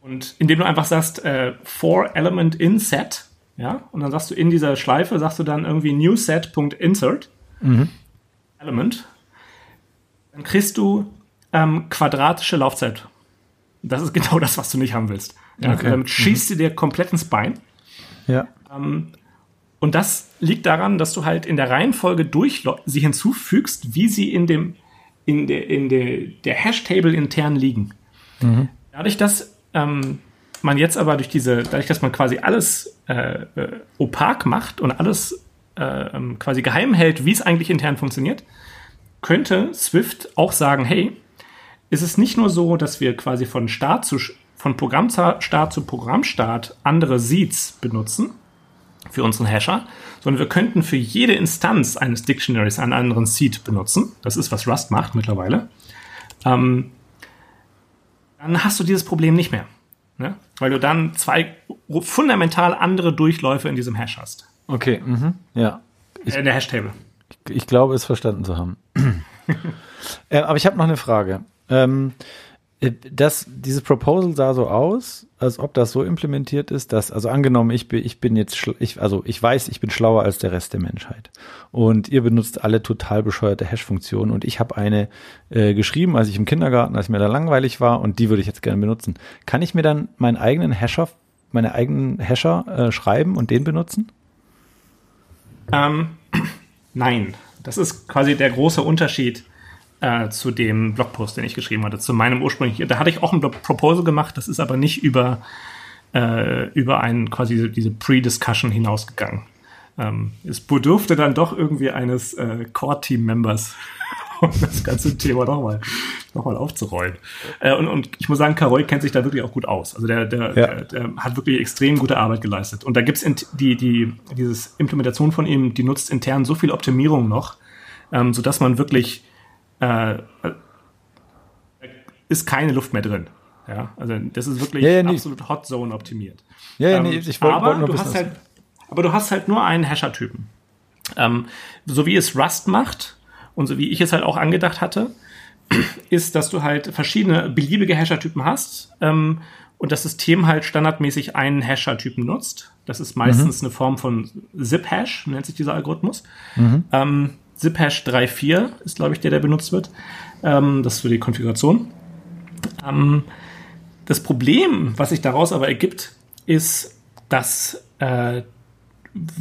und indem du einfach sagst, äh, for element in set, ja, und dann sagst du in dieser Schleife, sagst du dann irgendwie new set.insert mhm. element, dann kriegst du ähm, quadratische Laufzeit. Das ist genau das, was du nicht haben willst. Ja, okay. Damit schießt sie dir komplett ins Bein. Ja. Ähm, und das liegt daran, dass du halt in der Reihenfolge durch sie hinzufügst, wie sie in dem in der in der, der Hash-Table intern liegen. Mhm. Dadurch, dass ähm, man jetzt aber durch diese, dadurch, dass man quasi alles äh, äh, opak macht und alles äh, ähm, quasi geheim hält, wie es eigentlich intern funktioniert, könnte Swift auch sagen, hey, ist es nicht nur so, dass wir quasi von Start zu von Programmstart zu Programmstart andere Seeds benutzen für unseren Hasher, sondern wir könnten für jede Instanz eines Dictionaries einen anderen Seed benutzen. Das ist, was Rust macht mittlerweile. Ähm, dann hast du dieses Problem nicht mehr. Ne? Weil du dann zwei fundamental andere Durchläufe in diesem Hash hast. Okay, mhm. ja. Ich, in der Hash-Table. Ich, ich, glaube, es verstanden zu haben. äh, aber ich habe noch eine Frage. Ähm, äh, das, dieses Proposal sah so aus, als ob das so implementiert ist, dass, also angenommen, ich bin, ich bin jetzt, ich, also ich weiß, ich bin schlauer als der Rest der Menschheit. Und ihr benutzt alle total bescheuerte Hash-Funktionen und ich habe eine äh, geschrieben, als ich im Kindergarten, als mir da langweilig war und die würde ich jetzt gerne benutzen. Kann ich mir dann meinen eigenen Hasher, meine eigenen Hasher äh, schreiben und den benutzen? Ähm, nein. Das ist quasi der große Unterschied äh, zu dem Blogpost, den ich geschrieben hatte, zu meinem ursprünglichen. Da hatte ich auch ein Proposal gemacht, das ist aber nicht über, äh, über einen quasi diese Pre-Discussion hinausgegangen. Ähm, es bedurfte dann doch irgendwie eines äh, Core-Team-Members, um das ganze Thema nochmal noch mal aufzurollen. Äh, und, und ich muss sagen, Karoy kennt sich da wirklich auch gut aus. Also der, der, ja. der, der hat wirklich extrem gute Arbeit geleistet. Und da gibt's die, die, dieses Implementation von ihm, die nutzt intern so viel Optimierung noch, ähm, sodass man wirklich äh, ist keine Luft mehr drin. Ja, also das ist wirklich ja, ja, nee. absolut Hot Zone optimiert. Ja, ja, ähm, nee, ich wollte aber, wollt du hast halt, aber du hast halt nur einen Hasher-Typen. Ähm, so wie es Rust macht und so wie ich es halt auch angedacht hatte, ist, dass du halt verschiedene beliebige Hasher-Typen hast ähm, und das System halt standardmäßig einen Hasher-Typen nutzt. Das ist meistens mhm. eine Form von Zip-Hash, nennt sich dieser Algorithmus. Mhm. ZipHash 3.4 ist, glaube ich, der, der benutzt wird. Ähm, das ist für die Konfiguration. Ähm, das Problem, was sich daraus aber ergibt, ist, dass, äh,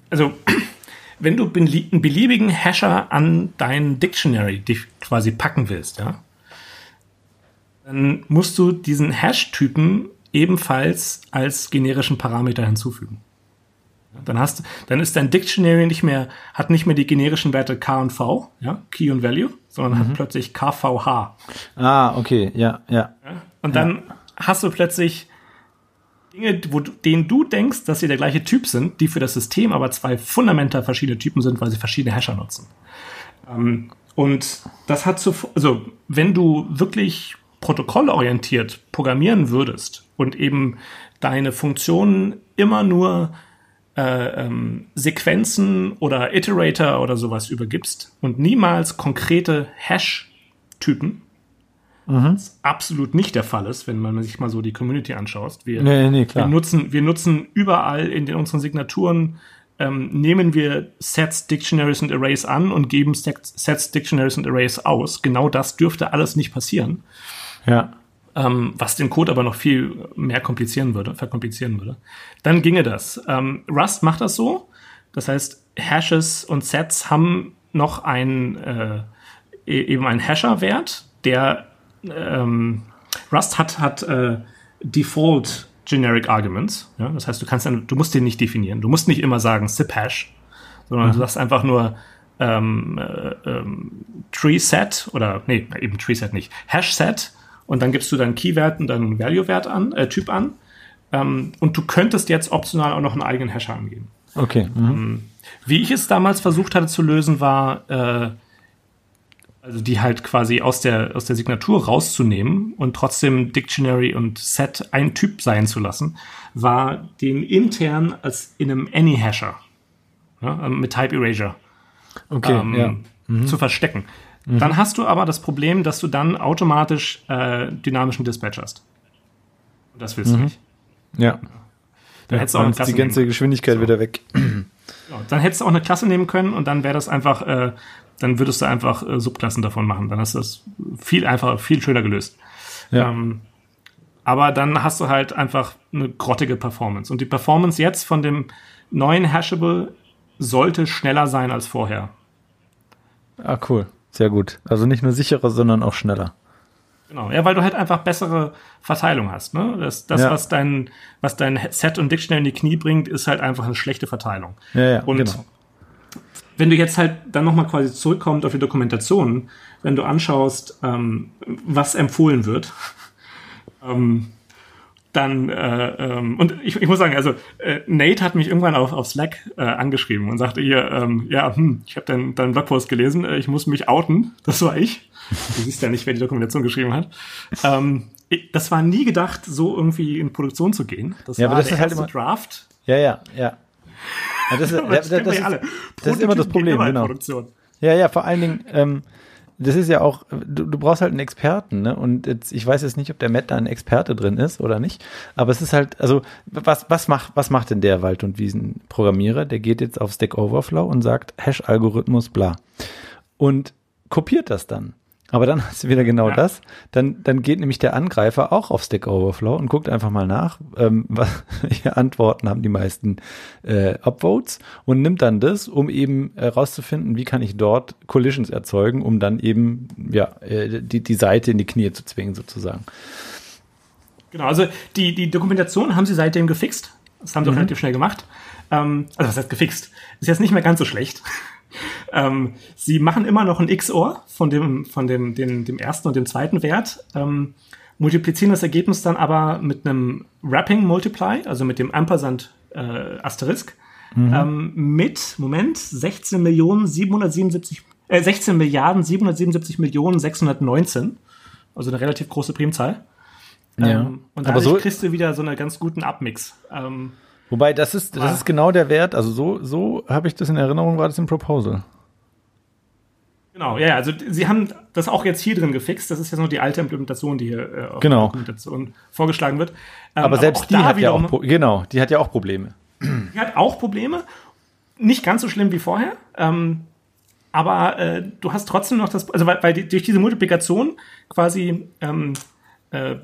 also, wenn du einen beliebigen Hasher an dein Dictionary quasi packen willst, ja, dann musst du diesen Hash-Typen ebenfalls als generischen Parameter hinzufügen. Dann hast, dann ist dein Dictionary nicht mehr, hat nicht mehr die generischen Werte K und V, ja, Key und Value, sondern mhm. hat plötzlich KVH. Ah, okay, ja, ja. und dann ja. hast du plötzlich Dinge, wo, denen du denkst, dass sie der gleiche Typ sind, die für das System aber zwei fundamental verschiedene Typen sind, weil sie verschiedene Hasher nutzen. Ähm, und das hat zu, also wenn du wirklich protokollorientiert programmieren würdest und eben deine Funktionen immer nur äh, ähm, Sequenzen oder Iterator oder sowas übergibst und niemals konkrete Hash-Typen, mhm. was absolut nicht der Fall ist, wenn man sich mal so die Community anschaut. Wir, nee, nee, wir, nutzen, wir nutzen überall in den, unseren Signaturen ähm, nehmen wir Sets, Dictionaries und Arrays an und geben Sets, Dictionaries und Arrays aus. Genau das dürfte alles nicht passieren. Ja. Ähm, was den Code aber noch viel mehr komplizieren würde, verkomplizieren würde. Dann ginge das. Ähm, Rust macht das so. Das heißt, Hashes und Sets haben noch einen, äh, e-, eben einen Hasher-Wert, der ähm, Rust hat, hat äh, Default Generic Arguments. Ja? Das heißt, du kannst du musst den nicht definieren. Du musst nicht immer sagen SIP Hash, sondern mhm. du sagst einfach nur ähm, äh, ähm, Tree Set oder nee, eben Tree Set nicht, Hash Set und dann gibst du dann Keywert und dann Value Wert an, äh, Typ an. Ähm, und du könntest jetzt optional auch noch einen eigenen Hasher angeben. Okay. Mhm. Ähm, wie ich es damals versucht hatte zu lösen, war äh, also die halt quasi aus der, aus der Signatur rauszunehmen und trotzdem Dictionary und Set ein Typ sein zu lassen, war den intern als in einem Any-Hasher ja, ähm, mit Type Erasure okay, ähm, ja. mhm. zu verstecken. Mhm. Dann hast du aber das Problem, dass du dann automatisch äh, dynamischen Dispatch hast. Und das willst mhm. du nicht. Ja. Dann hättest du auch eine Klasse die ganze Geschwindigkeit so. wieder weg. Ja, dann hättest du auch eine Klasse nehmen können und dann wäre das einfach äh, dann würdest du einfach äh, Subklassen davon machen. Dann hast du das viel einfacher, viel schöner gelöst. Ja. Ähm, aber dann hast du halt einfach eine grottige Performance. Und die Performance jetzt von dem neuen Hashable sollte schneller sein als vorher. Ah, cool. Sehr gut. Also nicht nur sicherer, sondern auch schneller. Genau, ja, weil du halt einfach bessere Verteilung hast. Ne? Das, das ja. was, dein, was dein Set und Dictionary in die Knie bringt, ist halt einfach eine schlechte Verteilung. Ja, ja, und genau wenn du jetzt halt dann nochmal quasi zurückkommst auf die Dokumentation, wenn du anschaust, ähm, was empfohlen wird, ähm, dann äh, ähm, und ich, ich muss sagen, also äh, Nate hat mich irgendwann auf, auf Slack äh, angeschrieben und sagte hier, ähm, ja, hm, ich habe deinen dein Blogpost gelesen, äh, ich muss mich outen, das war ich. Du siehst ja nicht, wer die Dokumentation geschrieben hat. Ähm, ich, das war nie gedacht, so irgendwie in Produktion zu gehen. Das ja, war aber das ist halt immer Draft. Ja, ja, ja. Ja, das, ist, das, das, ist, das ist immer das Problem, genau. Ja, ja, vor allen Dingen, ähm, das ist ja auch, du, du brauchst halt einen Experten, ne? Und jetzt, ich weiß jetzt nicht, ob der Matt da ein Experte drin ist oder nicht, aber es ist halt, also, was, was macht, was macht denn der Wald- und Wiesenprogrammierer? Der geht jetzt auf Stack Overflow und sagt Hash-Algorithmus, bla. Und kopiert das dann. Aber dann hast du wieder genau ja. das. Dann, dann geht nämlich der Angreifer auch auf Stack Overflow und guckt einfach mal nach, ähm, welche Antworten haben die meisten äh, Upvotes und nimmt dann das, um eben herauszufinden, wie kann ich dort Collisions erzeugen, um dann eben ja äh, die, die Seite in die Knie zu zwingen sozusagen. Genau, also die, die Dokumentation haben sie seitdem gefixt. Das haben sie mhm. relativ schnell gemacht. Ähm, also was heißt gefixt? Ist jetzt nicht mehr ganz so schlecht. Ähm, sie machen immer noch ein XOR von dem, von dem, dem, dem ersten und dem zweiten Wert, ähm, multiplizieren das Ergebnis dann aber mit einem Wrapping Multiply, also mit dem Ampersand äh, Asterisk, mhm. ähm, mit, Moment, 16 Millionen 777, äh, 16 Milliarden 777 Millionen 619, also eine relativ große Primzahl. Ja. Ähm, und dadurch so kriegst du wieder so einen ganz guten Abmix. Ähm, Wobei, das ist, das ah. ist genau der Wert. Also so, so habe ich das in Erinnerung, war das im Proposal. Genau, ja, also sie haben das auch jetzt hier drin gefixt. Das ist jetzt noch die alte Implementation, die hier äh, genau. der Dokumentation vorgeschlagen wird. Ähm, aber selbst aber die hat ja auch, genau, die hat ja auch Probleme. Die hat auch Probleme. Nicht ganz so schlimm wie vorher. Ähm, aber äh, du hast trotzdem noch das, also weil, weil die, durch diese Multiplikation quasi ähm, äh,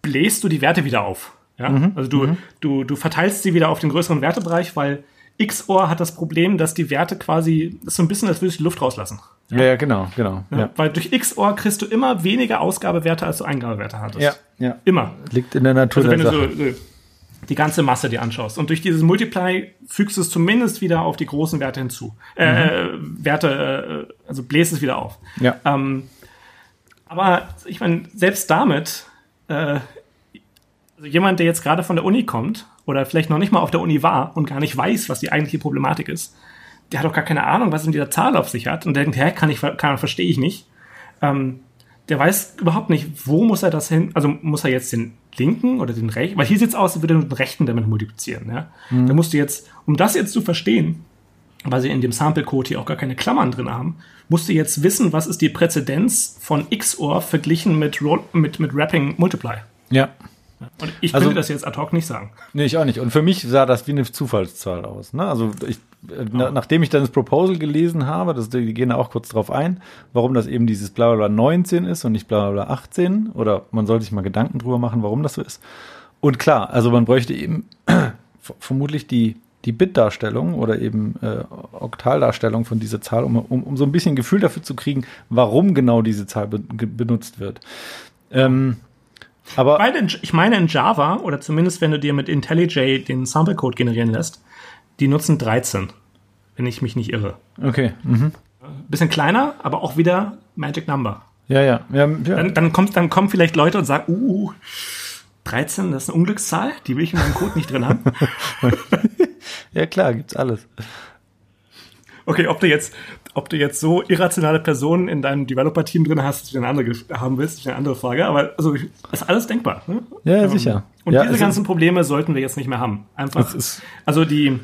bläst du die Werte wieder auf. Ja? Mhm. Also du, mhm. du, du verteilst sie wieder auf den größeren Wertebereich, weil XOR hat das Problem, dass die Werte quasi, das ist so ein bisschen, als würdest du Luft rauslassen. Ja, ja, genau, genau. Ja, ja. Weil durch XOR kriegst du immer weniger Ausgabewerte, als du Eingabewerte hattest. Ja, ja. Immer. Liegt in der Natur also wenn der du so, so die ganze Masse dir anschaust. Und durch dieses Multiply fügst du es zumindest wieder auf die großen Werte hinzu. Äh, mhm. Werte, äh, also bläst es wieder auf. Ja. Ähm, aber ich meine, selbst damit äh, Also jemand, der jetzt gerade von der Uni kommt oder vielleicht noch nicht mal auf der Uni war und gar nicht weiß, was die eigentliche Problematik ist, der hat doch gar keine Ahnung, was in dieser Zahl auf sich hat und denkt, hä, kann ich, kann, verstehe ich nicht. Ähm, der weiß überhaupt nicht, wo muss er das hin, also muss er jetzt den linken oder den rechten, weil hier sieht es aus, als würde er den rechten damit multiplizieren, ja. Mhm. Da musst du jetzt, um das jetzt zu verstehen, weil sie in dem Sample-Code hier auch gar keine Klammern drin haben, musst du jetzt wissen, was ist die Präzedenz von XOR verglichen mit, mit, mit Wrapping Multiply. Ja. Und ich also, könnte das jetzt ad hoc nicht sagen. Nee, ich auch nicht. Und für mich sah das wie eine Zufallszahl aus. Ne? Also ich, äh, na, nachdem ich dann das Proposal gelesen habe, das, die gehen da auch kurz drauf ein, warum das eben dieses bla bla 19 ist und nicht bla bla 18. Oder man sollte sich mal Gedanken drüber machen, warum das so ist. Und klar, also man bräuchte eben vermutlich die, die Bit-Darstellung oder eben äh, Oktaldarstellung von dieser Zahl, um, um, um so ein bisschen Gefühl dafür zu kriegen, warum genau diese Zahl be benutzt wird. Ähm, aber ich meine in Java, oder zumindest wenn du dir mit IntelliJ den Sample-Code generieren lässt, die nutzen 13, wenn ich mich nicht irre. Okay. Mhm. Bisschen kleiner, aber auch wieder Magic Number. Ja, ja. ja, ja. Dann, dann, kommt, dann kommen vielleicht Leute und sagen, uh, 13, das ist eine Unglückszahl, die will ich in meinem Code nicht drin haben. ja, klar, gibt's alles. Okay, ob du jetzt, ob du jetzt so irrationale Personen in deinem Developer-Team drin hast, dass du eine andere haben willst, ist eine andere Frage. Aber also ist alles denkbar. Ne? Ja, ähm, sicher. Und ja, diese ganzen Probleme sollten wir jetzt nicht mehr haben. Einfach. Also die,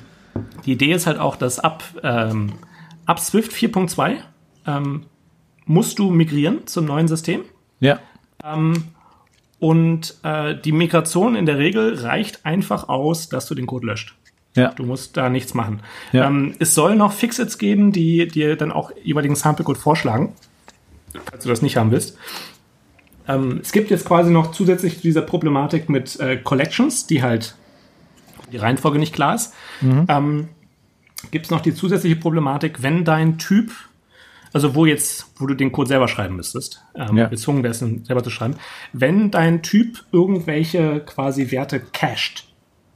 die Idee ist halt auch, dass ab, ähm, ab Swift 4.2 ähm, musst du migrieren zum neuen System. Ja. Ähm, und äh, die Migration in der Regel reicht einfach aus, dass du den Code löscht. Ja. Du musst da nichts machen. Ja. Ähm, es soll noch Fixits geben, die dir dann auch jeweiligen Sample-Code vorschlagen, falls du das nicht haben willst. Ähm, es gibt jetzt quasi noch zusätzlich zu dieser Problematik mit äh, Collections, die halt die Reihenfolge nicht klar ist. Mhm. Ähm, gibt es noch die zusätzliche Problematik, wenn dein Typ, also wo jetzt, wo du den Code selber schreiben müsstest, ähm, ja. gezwungen wärst, ihn selber zu schreiben, wenn dein Typ irgendwelche quasi Werte cached,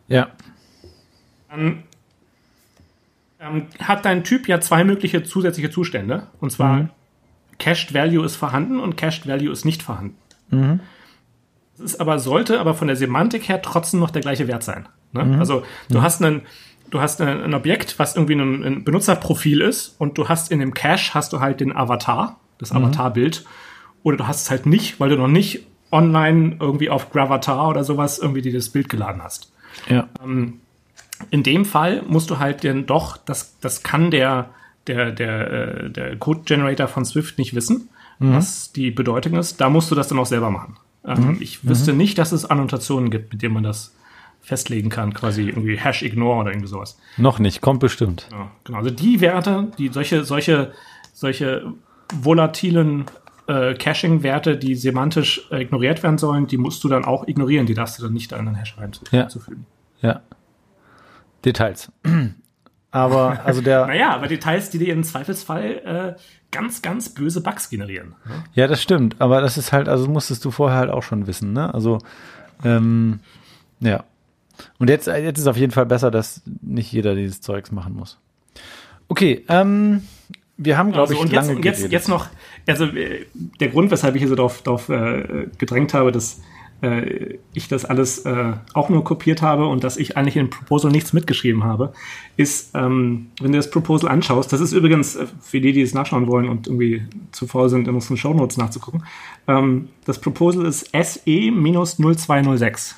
ja dann ähm, hat dein Typ ja zwei mögliche zusätzliche Zustände. Und zwar mhm. Cached Value ist vorhanden und Cached Value ist nicht vorhanden. Mhm. Es ist aber, sollte aber von der Semantik her trotzdem noch der gleiche Wert sein. Ne? Mhm. Also du mhm. hast einen, du hast ein, Objekt, was irgendwie ein, ein, Benutzerprofil ist und du hast in dem Cache hast du halt den Avatar, das mhm. Avatarbild. Oder du hast es halt nicht, weil du noch nicht online irgendwie auf Gravatar oder sowas irgendwie dir das Bild geladen hast. Ja. Ähm, in dem Fall musst du halt denn doch, das, das kann der, der, der, äh, der Code Generator von Swift nicht wissen, mhm. was die Bedeutung ist. Da musst du das dann auch selber machen. Ähm, mhm. Ich wüsste mhm. nicht, dass es Annotationen gibt, mit denen man das festlegen kann, quasi irgendwie Hash Ignore oder irgendwie sowas. Noch nicht, kommt bestimmt. Ja, genau. Also die Werte, die solche, solche, solche volatilen äh, Caching-Werte, die semantisch äh, ignoriert werden sollen, die musst du dann auch ignorieren. Die darfst du dann nicht an den Hash reinzufügen. Ja. ja. Details. Aber, also der. naja, aber Details, die dir im Zweifelsfall äh, ganz, ganz böse Bugs generieren. Ne? Ja, das stimmt. Aber das ist halt, also musstest du vorher halt auch schon wissen, ne? Also, ähm, ja. Und jetzt, jetzt ist auf jeden Fall besser, dass nicht jeder dieses Zeugs machen muss. Okay, ähm, wir haben, glaube also, ich, lange jetzt, jetzt, jetzt noch, also äh, der Grund, weshalb ich hier so drauf, drauf äh, gedrängt habe, dass äh, ich das alles äh, auch nur kopiert habe und dass ich eigentlich in Proposal nichts mitgeschrieben habe, ist, ähm, wenn du das Proposal anschaust, das ist übrigens äh, für die, die es nachschauen wollen und irgendwie zu faul sind, in unseren Shownotes nachzugucken, ähm, das Proposal ist SE-0206.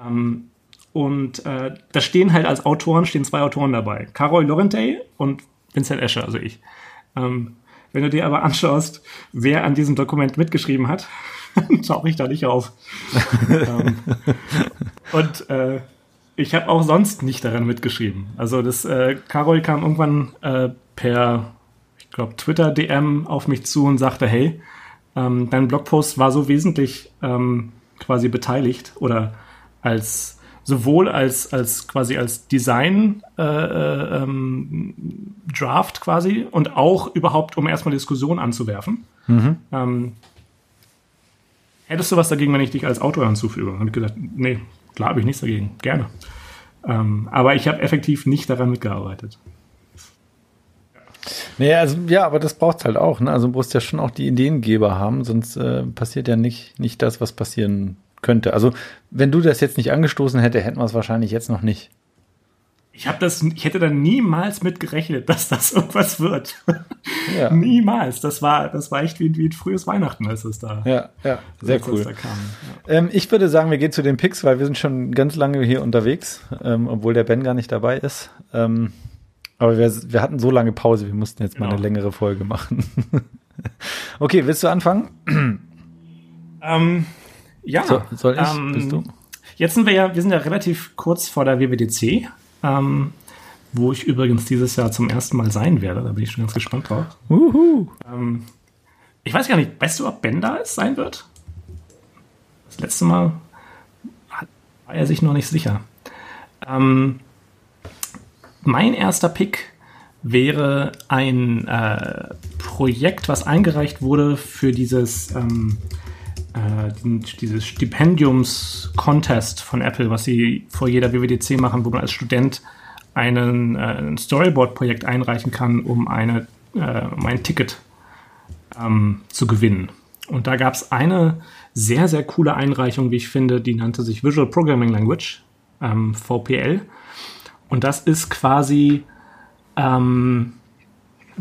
Ähm, und äh, da stehen halt als Autoren, stehen zwei Autoren dabei. Carol Lorentey und Vincent Escher, also ich. Ähm, wenn du dir aber anschaust, wer an diesem Dokument mitgeschrieben hat, tauche ich da nicht auf. ähm, und äh, ich habe auch sonst nicht daran mitgeschrieben. Also das äh, Carol kam irgendwann äh, per, ich glaube, Twitter-DM auf mich zu und sagte, hey, ähm, dein Blogpost war so wesentlich ähm, quasi beteiligt oder als sowohl als, als quasi als Design äh, äh, ähm, Draft quasi und auch überhaupt, um erstmal Diskussion anzuwerfen. Mhm. Ähm, hättest du was dagegen, wenn ich dich als Autor hinzufüge? Und ich gesagt, nee, klar habe ich nichts dagegen, gerne. Ähm, aber ich habe effektiv nicht daran mitgearbeitet. Nee, also ja, aber das braucht halt auch. Ne? Also du musst ja schon auch die Ideengeber haben, sonst äh, passiert ja nicht, nicht das, was passieren könnte. Also, wenn du das jetzt nicht angestoßen hätte, hätten wir es wahrscheinlich jetzt noch nicht. Ich habe das, ich hätte da niemals mit gerechnet, dass das irgendwas wird. Ja. niemals. Das war, das war echt wie, wie ein frühes Weihnachten, als es da. Ja, ja, sehr cool. Ja. Ähm, ich würde sagen, wir gehen zu den Picks, weil wir sind schon ganz lange hier unterwegs, ähm, obwohl der Ben gar nicht dabei ist. Ähm, aber wir, wir hatten so lange Pause, wir mussten jetzt genau. mal eine längere Folge machen. okay, willst du anfangen? Ähm, ja. So, soll ich? Ähm, Bist du? Jetzt sind wir ja, wir sind ja relativ kurz vor der WWDC, ähm, wo ich übrigens dieses Jahr zum ersten Mal sein werde. Da bin ich schon ganz gespannt drauf. Uhu. Ähm, ich weiß gar nicht, weißt du, ob Ben da ist, sein wird? Das letzte Mal war er sich noch nicht sicher. Ähm, mein erster Pick wäre ein äh, Projekt, was eingereicht wurde für dieses, ähm, äh, dieses Stipendiums-Contest von Apple, was sie vor jeder WWDC machen, wo man als Student einen, äh, ein Storyboard-Projekt einreichen kann, um, eine, äh, um ein Ticket ähm, zu gewinnen. Und da gab es eine sehr, sehr coole Einreichung, wie ich finde, die nannte sich Visual Programming Language, ähm, VPL. Und das ist quasi, ähm,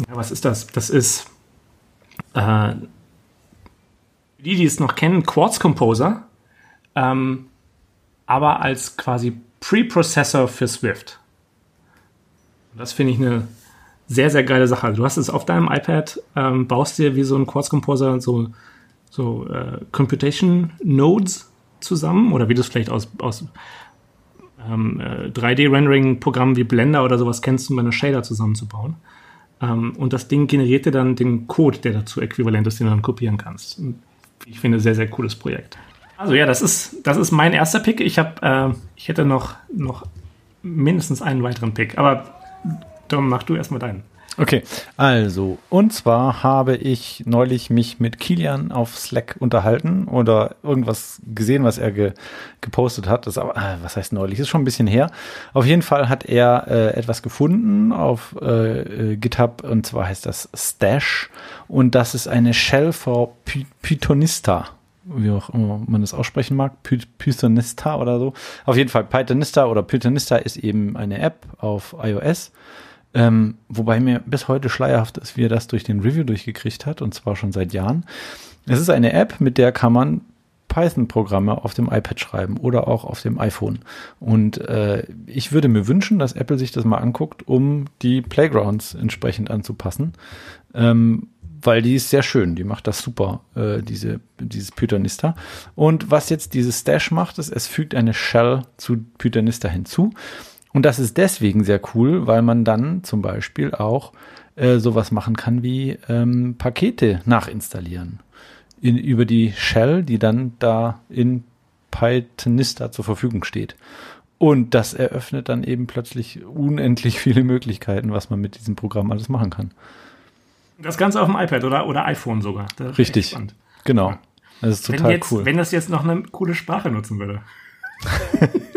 ja, was ist das? Das ist, äh, die, die es noch kennen, Quartz Composer, ähm, aber als quasi Preprocessor für Swift. Und das finde ich eine sehr, sehr geile Sache. Du hast es auf deinem iPad, ähm, baust dir wie so ein Quartz Composer so, so äh, Computation Nodes zusammen oder wie du es vielleicht aus, aus ähm, äh, 3D-Rendering-Programmen wie Blender oder sowas kennst, um eine Shader zusammenzubauen. Ähm, und das Ding generiert dir dann den Code, der dazu äquivalent ist, den du dann kopieren kannst. Ich finde, sehr, sehr cooles Projekt. Also ja, das ist, das ist mein erster Pick. Ich habe, äh, ich hätte noch, noch mindestens einen weiteren Pick. Aber Dom, mach du erstmal deinen. Okay, also, und zwar habe ich neulich mich mit Kilian auf Slack unterhalten oder irgendwas gesehen, was er ge gepostet hat. Das aber, äh, was heißt neulich? Ist schon ein bisschen her. Auf jeden Fall hat er äh, etwas gefunden auf äh, äh GitHub und zwar heißt das Stash und das ist eine Shell for Py Pythonista wie auch immer man das aussprechen mag, Py Pythonista oder so. Auf jeden Fall Pythonista oder Pythonista ist eben eine App auf iOS ähm, wobei mir bis heute schleierhaft ist, wie er das durch den Review durchgekriegt hat, und zwar schon seit Jahren. Es ist eine App, mit der kann man Python-Programme auf dem iPad schreiben oder auch auf dem iPhone. Und äh, ich würde mir wünschen, dass Apple sich das mal anguckt, um die Playgrounds entsprechend anzupassen. Ähm, weil die ist sehr schön, die macht das super, äh, diese, dieses Pythonista. Und was jetzt dieses Stash macht, ist, es fügt eine Shell zu Pythonista hinzu. Und das ist deswegen sehr cool, weil man dann zum Beispiel auch äh, sowas machen kann wie ähm, Pakete nachinstallieren. In, über die Shell, die dann da in Pythonista zur Verfügung steht. Und das eröffnet dann eben plötzlich unendlich viele Möglichkeiten, was man mit diesem Programm alles machen kann. Das Ganze auf dem iPad oder, oder iPhone sogar. Richtig. Genau. Das ist total wenn jetzt, cool. Wenn das jetzt noch eine coole Sprache nutzen würde.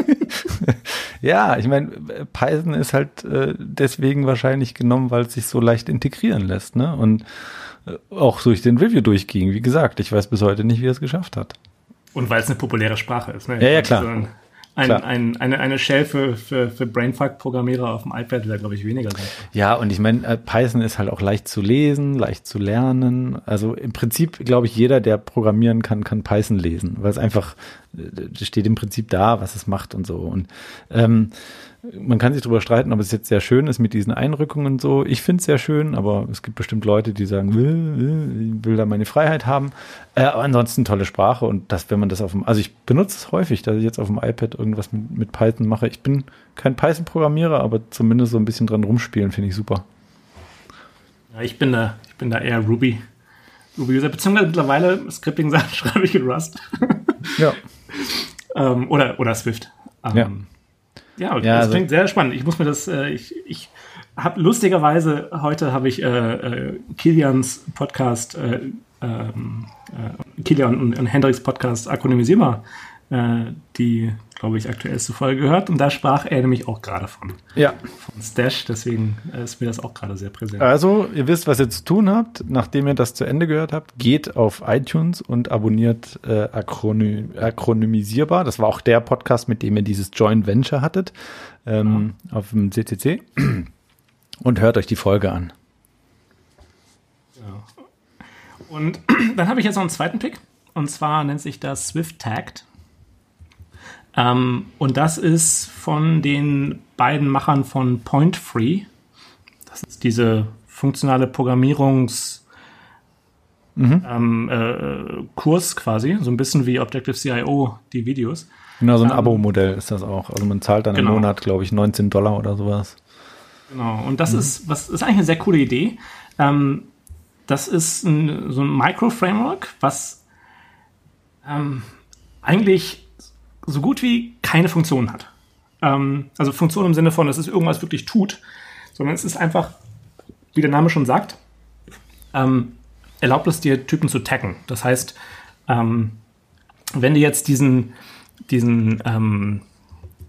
ja, ich meine, Python ist halt äh, deswegen wahrscheinlich genommen, weil es sich so leicht integrieren lässt, ne? Und äh, auch durch den Review durchging. Wie gesagt, ich weiß bis heute nicht, wie er es geschafft hat. Und weil es eine populäre Sprache ist, ne? Ja, ja, klar. Ein, ein, eine, eine Shell für, für, für Brainfuck-Programmierer auf dem iPad wäre, glaube ich, weniger sein. Ja, und ich meine, äh, Python ist halt auch leicht zu lesen, leicht zu lernen. Also im Prinzip, glaube ich, jeder, der programmieren kann, kann Python lesen, weil es einfach, äh, steht im Prinzip da, was es macht und so. Und ähm, man kann sich darüber streiten, ob es jetzt sehr schön ist mit diesen Einrückungen und so. Ich finde es sehr schön, aber es gibt bestimmt Leute, die sagen, will, will, will da meine Freiheit haben. Äh, aber ansonsten tolle Sprache und das, wenn man das auf dem, also ich benutze es häufig, dass ich jetzt auf dem iPad irgendwas mit, mit Python mache. Ich bin kein Python-Programmierer, aber zumindest so ein bisschen dran rumspielen finde ich super. Ja, ich bin da, ich bin da eher Ruby. Ruby-User, beziehungsweise mittlerweile Scripting-Sachen schreibe ich in Rust. ja. ähm, oder, oder Swift. Ähm, ja. Ja, ja das also, klingt sehr spannend. Ich muss mir das, äh, ich, ich habe lustigerweise heute habe ich äh, äh, Kilians Podcast, äh, ähm, äh, Kilian und, und Hendricks Podcast Akronymisierbar äh, die, glaube ich, aktuellste Folge gehört. Und da sprach er nämlich auch gerade von. Ja. Von Stash. Deswegen äh, ist mir das auch gerade sehr präsent. Also, ihr wisst, was ihr zu tun habt. Nachdem ihr das zu Ende gehört habt, geht auf iTunes und abonniert äh, Akrony Akronymisierbar. Das war auch der Podcast, mit dem ihr dieses Joint Venture hattet ähm, ja. auf dem CCC. Und hört euch die Folge an. Ja. Und dann habe ich jetzt noch einen zweiten Pick. Und zwar nennt sich das Swift Tagged. Ähm, und das ist von den beiden Machern von Point Free. Das ist diese funktionale Programmierungs- mhm. ähm, äh, Kurs quasi, so ein bisschen wie Objective-CIO, die Videos. Genau, so ein ähm, Abo-Modell ist das auch. Also man zahlt dann genau. im Monat, glaube ich, 19 Dollar oder sowas. Genau, und das mhm. ist, was ist eigentlich eine sehr coole Idee. Ähm, das ist ein, so ein Micro-Framework, was ähm, eigentlich so gut wie keine Funktion hat. Ähm, also Funktion im Sinne von, dass es irgendwas wirklich tut, sondern es ist einfach, wie der Name schon sagt, ähm, erlaubt es dir, Typen zu taggen. Das heißt, ähm, wenn du jetzt diesen, diesen ähm,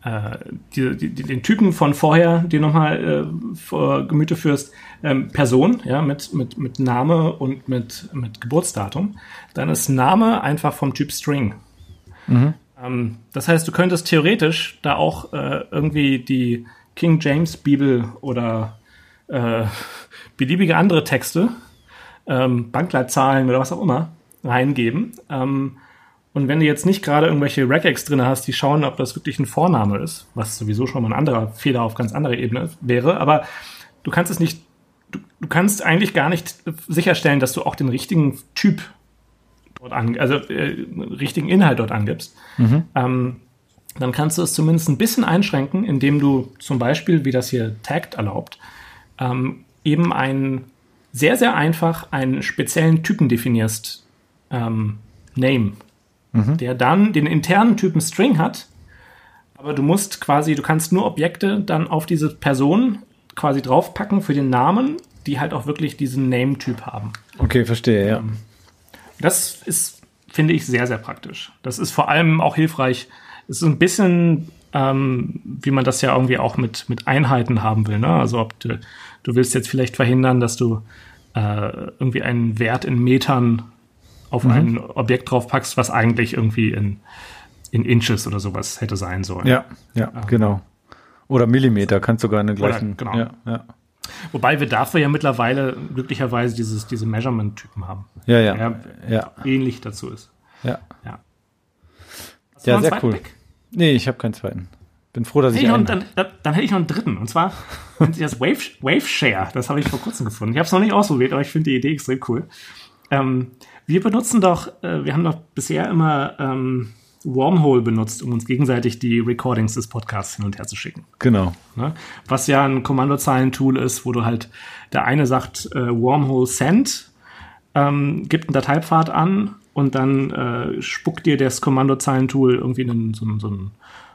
äh, die, die, den Typen von vorher, die nochmal äh, vor Gemüte führst, ähm, Person, ja, mit, mit, mit Name und mit, mit Geburtsdatum, dann ist Name einfach vom Typ String. Mhm. Ähm, das heißt, du könntest theoretisch da auch äh, irgendwie die King James Bibel oder äh, beliebige andere Texte, ähm, Bankleitzahlen oder was auch immer, reingeben. Ähm, und wenn du jetzt nicht gerade irgendwelche Regex drin hast, die schauen, ob das wirklich ein Vorname ist, was sowieso schon mal ein anderer Fehler auf ganz anderer Ebene wäre, aber du kannst es nicht, du, du kannst eigentlich gar nicht sicherstellen, dass du auch den richtigen Typ dort an, also äh, richtigen Inhalt dort angibst. Mhm. Ähm, dann kannst du es zumindest ein bisschen einschränken, indem du zum Beispiel, wie das hier tagged erlaubt, ähm, eben einen sehr, sehr einfach einen speziellen Typen definierst. Ähm, Name mhm. der dann den internen Typen String hat. Aber du musst quasi, du kannst nur Objekte dann auf diese Person quasi draufpacken für den Namen, die halt auch wirklich diesen Name-Typ haben. Okay, verstehe, ja. Ähm, das ist, finde ich, sehr, sehr praktisch. Das ist vor allem auch hilfreich. Es ist ein bisschen, ähm, wie man das ja irgendwie auch mit, mit Einheiten haben will. Ne? Also ob du, du willst jetzt vielleicht verhindern, dass du äh, irgendwie einen Wert in Metern auf mhm. ein Objekt draufpackst, was eigentlich irgendwie in, in Inches oder sowas hätte sein sollen. Ja, ja, ähm, genau. Oder Millimeter, kannst sogar eine gleichen. Oder, genau. Ja, ja. Wobei wir dafür ja mittlerweile glücklicherweise dieses, diese Measurement-Typen haben. Ja, ja. Der ja. ähnlich dazu ist. Ja. Ja, ja sehr cool. Pick? Nee, ich habe keinen zweiten. Bin froh, dass ich, ich einen dann, dann, dann, hätte ich noch einen dritten. Und zwar nennt sich das Wave, Wave Share. Das habe ich vor kurzem gefunden. Ich habe es noch nicht ausprobiert, aber ich finde die Idee extrem cool. Ähm, wir benutzen doch, äh, wir haben doch bisher immer ähm, Wormhole benutzt, um uns gegenseitig die Recordings des Podcasts hin und her zu schicken. Genau. Ne? Was ja ein Kommandozeilentool ist, wo du halt, der eine sagt äh, Wormhole Send, ähm, gibt einen Dateipfad an und dann äh, spuckt dir das Kommandozeilentool irgendwie einen, so, so,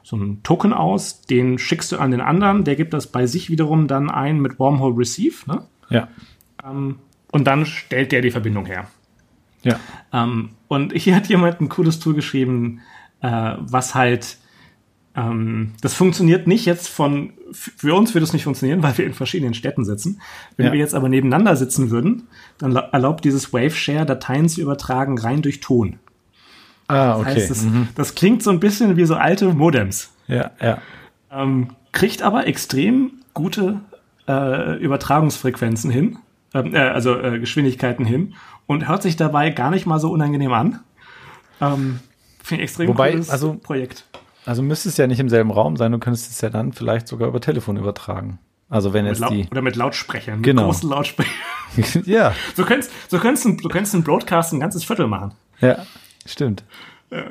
so einen Token aus, den schickst du an den anderen, der gibt das bei sich wiederum dann ein mit Wormhole Receive. Ne? Ja. Ähm, und dann stellt der die Verbindung her. Ja. Ähm, und hier hat jemand ein cooles Tool geschrieben, äh, was halt, ähm, das funktioniert nicht jetzt von, für uns würde es nicht funktionieren, weil wir in verschiedenen Städten sitzen. Wenn ja. wir jetzt aber nebeneinander sitzen würden, dann erlaubt dieses Waveshare Dateien zu übertragen rein durch Ton. Ah, okay. Das, heißt, das, mhm. das klingt so ein bisschen wie so alte Modems. Ja, ja. Ähm, kriegt aber extrem gute äh, Übertragungsfrequenzen hin, ähm, äh, also äh, Geschwindigkeiten hin und hört sich dabei gar nicht mal so unangenehm an. Ähm, Finde ich extrem Wobei, cooles also, Projekt. Also müsste es ja nicht im selben Raum sein, du könntest es ja dann vielleicht sogar über Telefon übertragen. Also wenn es die oder mit Lautsprechern, genau. mit großen Lautsprechern. ja. So könntest so könntest du, du könntest einen Broadcast ein ganzes Viertel machen. Ja, stimmt. Ja.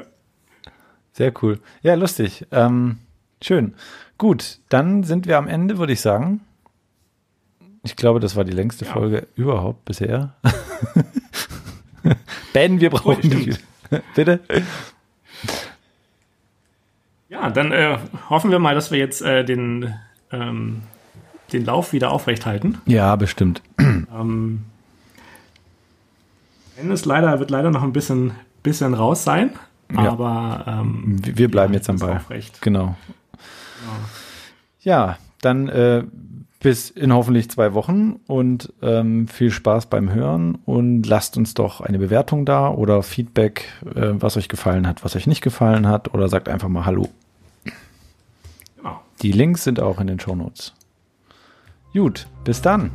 Sehr cool. Ja, lustig. Ähm, schön. Gut, dann sind wir am Ende, würde ich sagen. Ich glaube, das war die längste ja. Folge überhaupt bisher. ben, wir brauchen oh, die. Bitte? Ja, dann äh, hoffen wir mal, dass wir jetzt äh, den, ähm, den Lauf wieder aufrecht halten. Ja, bestimmt. Ähm, Ben ist leider, wird leider noch ein bisschen, bisschen raus sein. Ja. Aber ähm, wir bleiben jetzt am Ball. Genau. Ja, ja dann äh, bis in hoffentlich zwei Wochen und ähm, viel Spaß beim Hören und lasst uns doch eine Bewertung da oder Feedback, äh, was euch gefallen hat, was euch nicht gefallen hat oder sagt einfach mal Hallo. Genau. Die Links sind auch in den Show Notes. Gut, bis dann.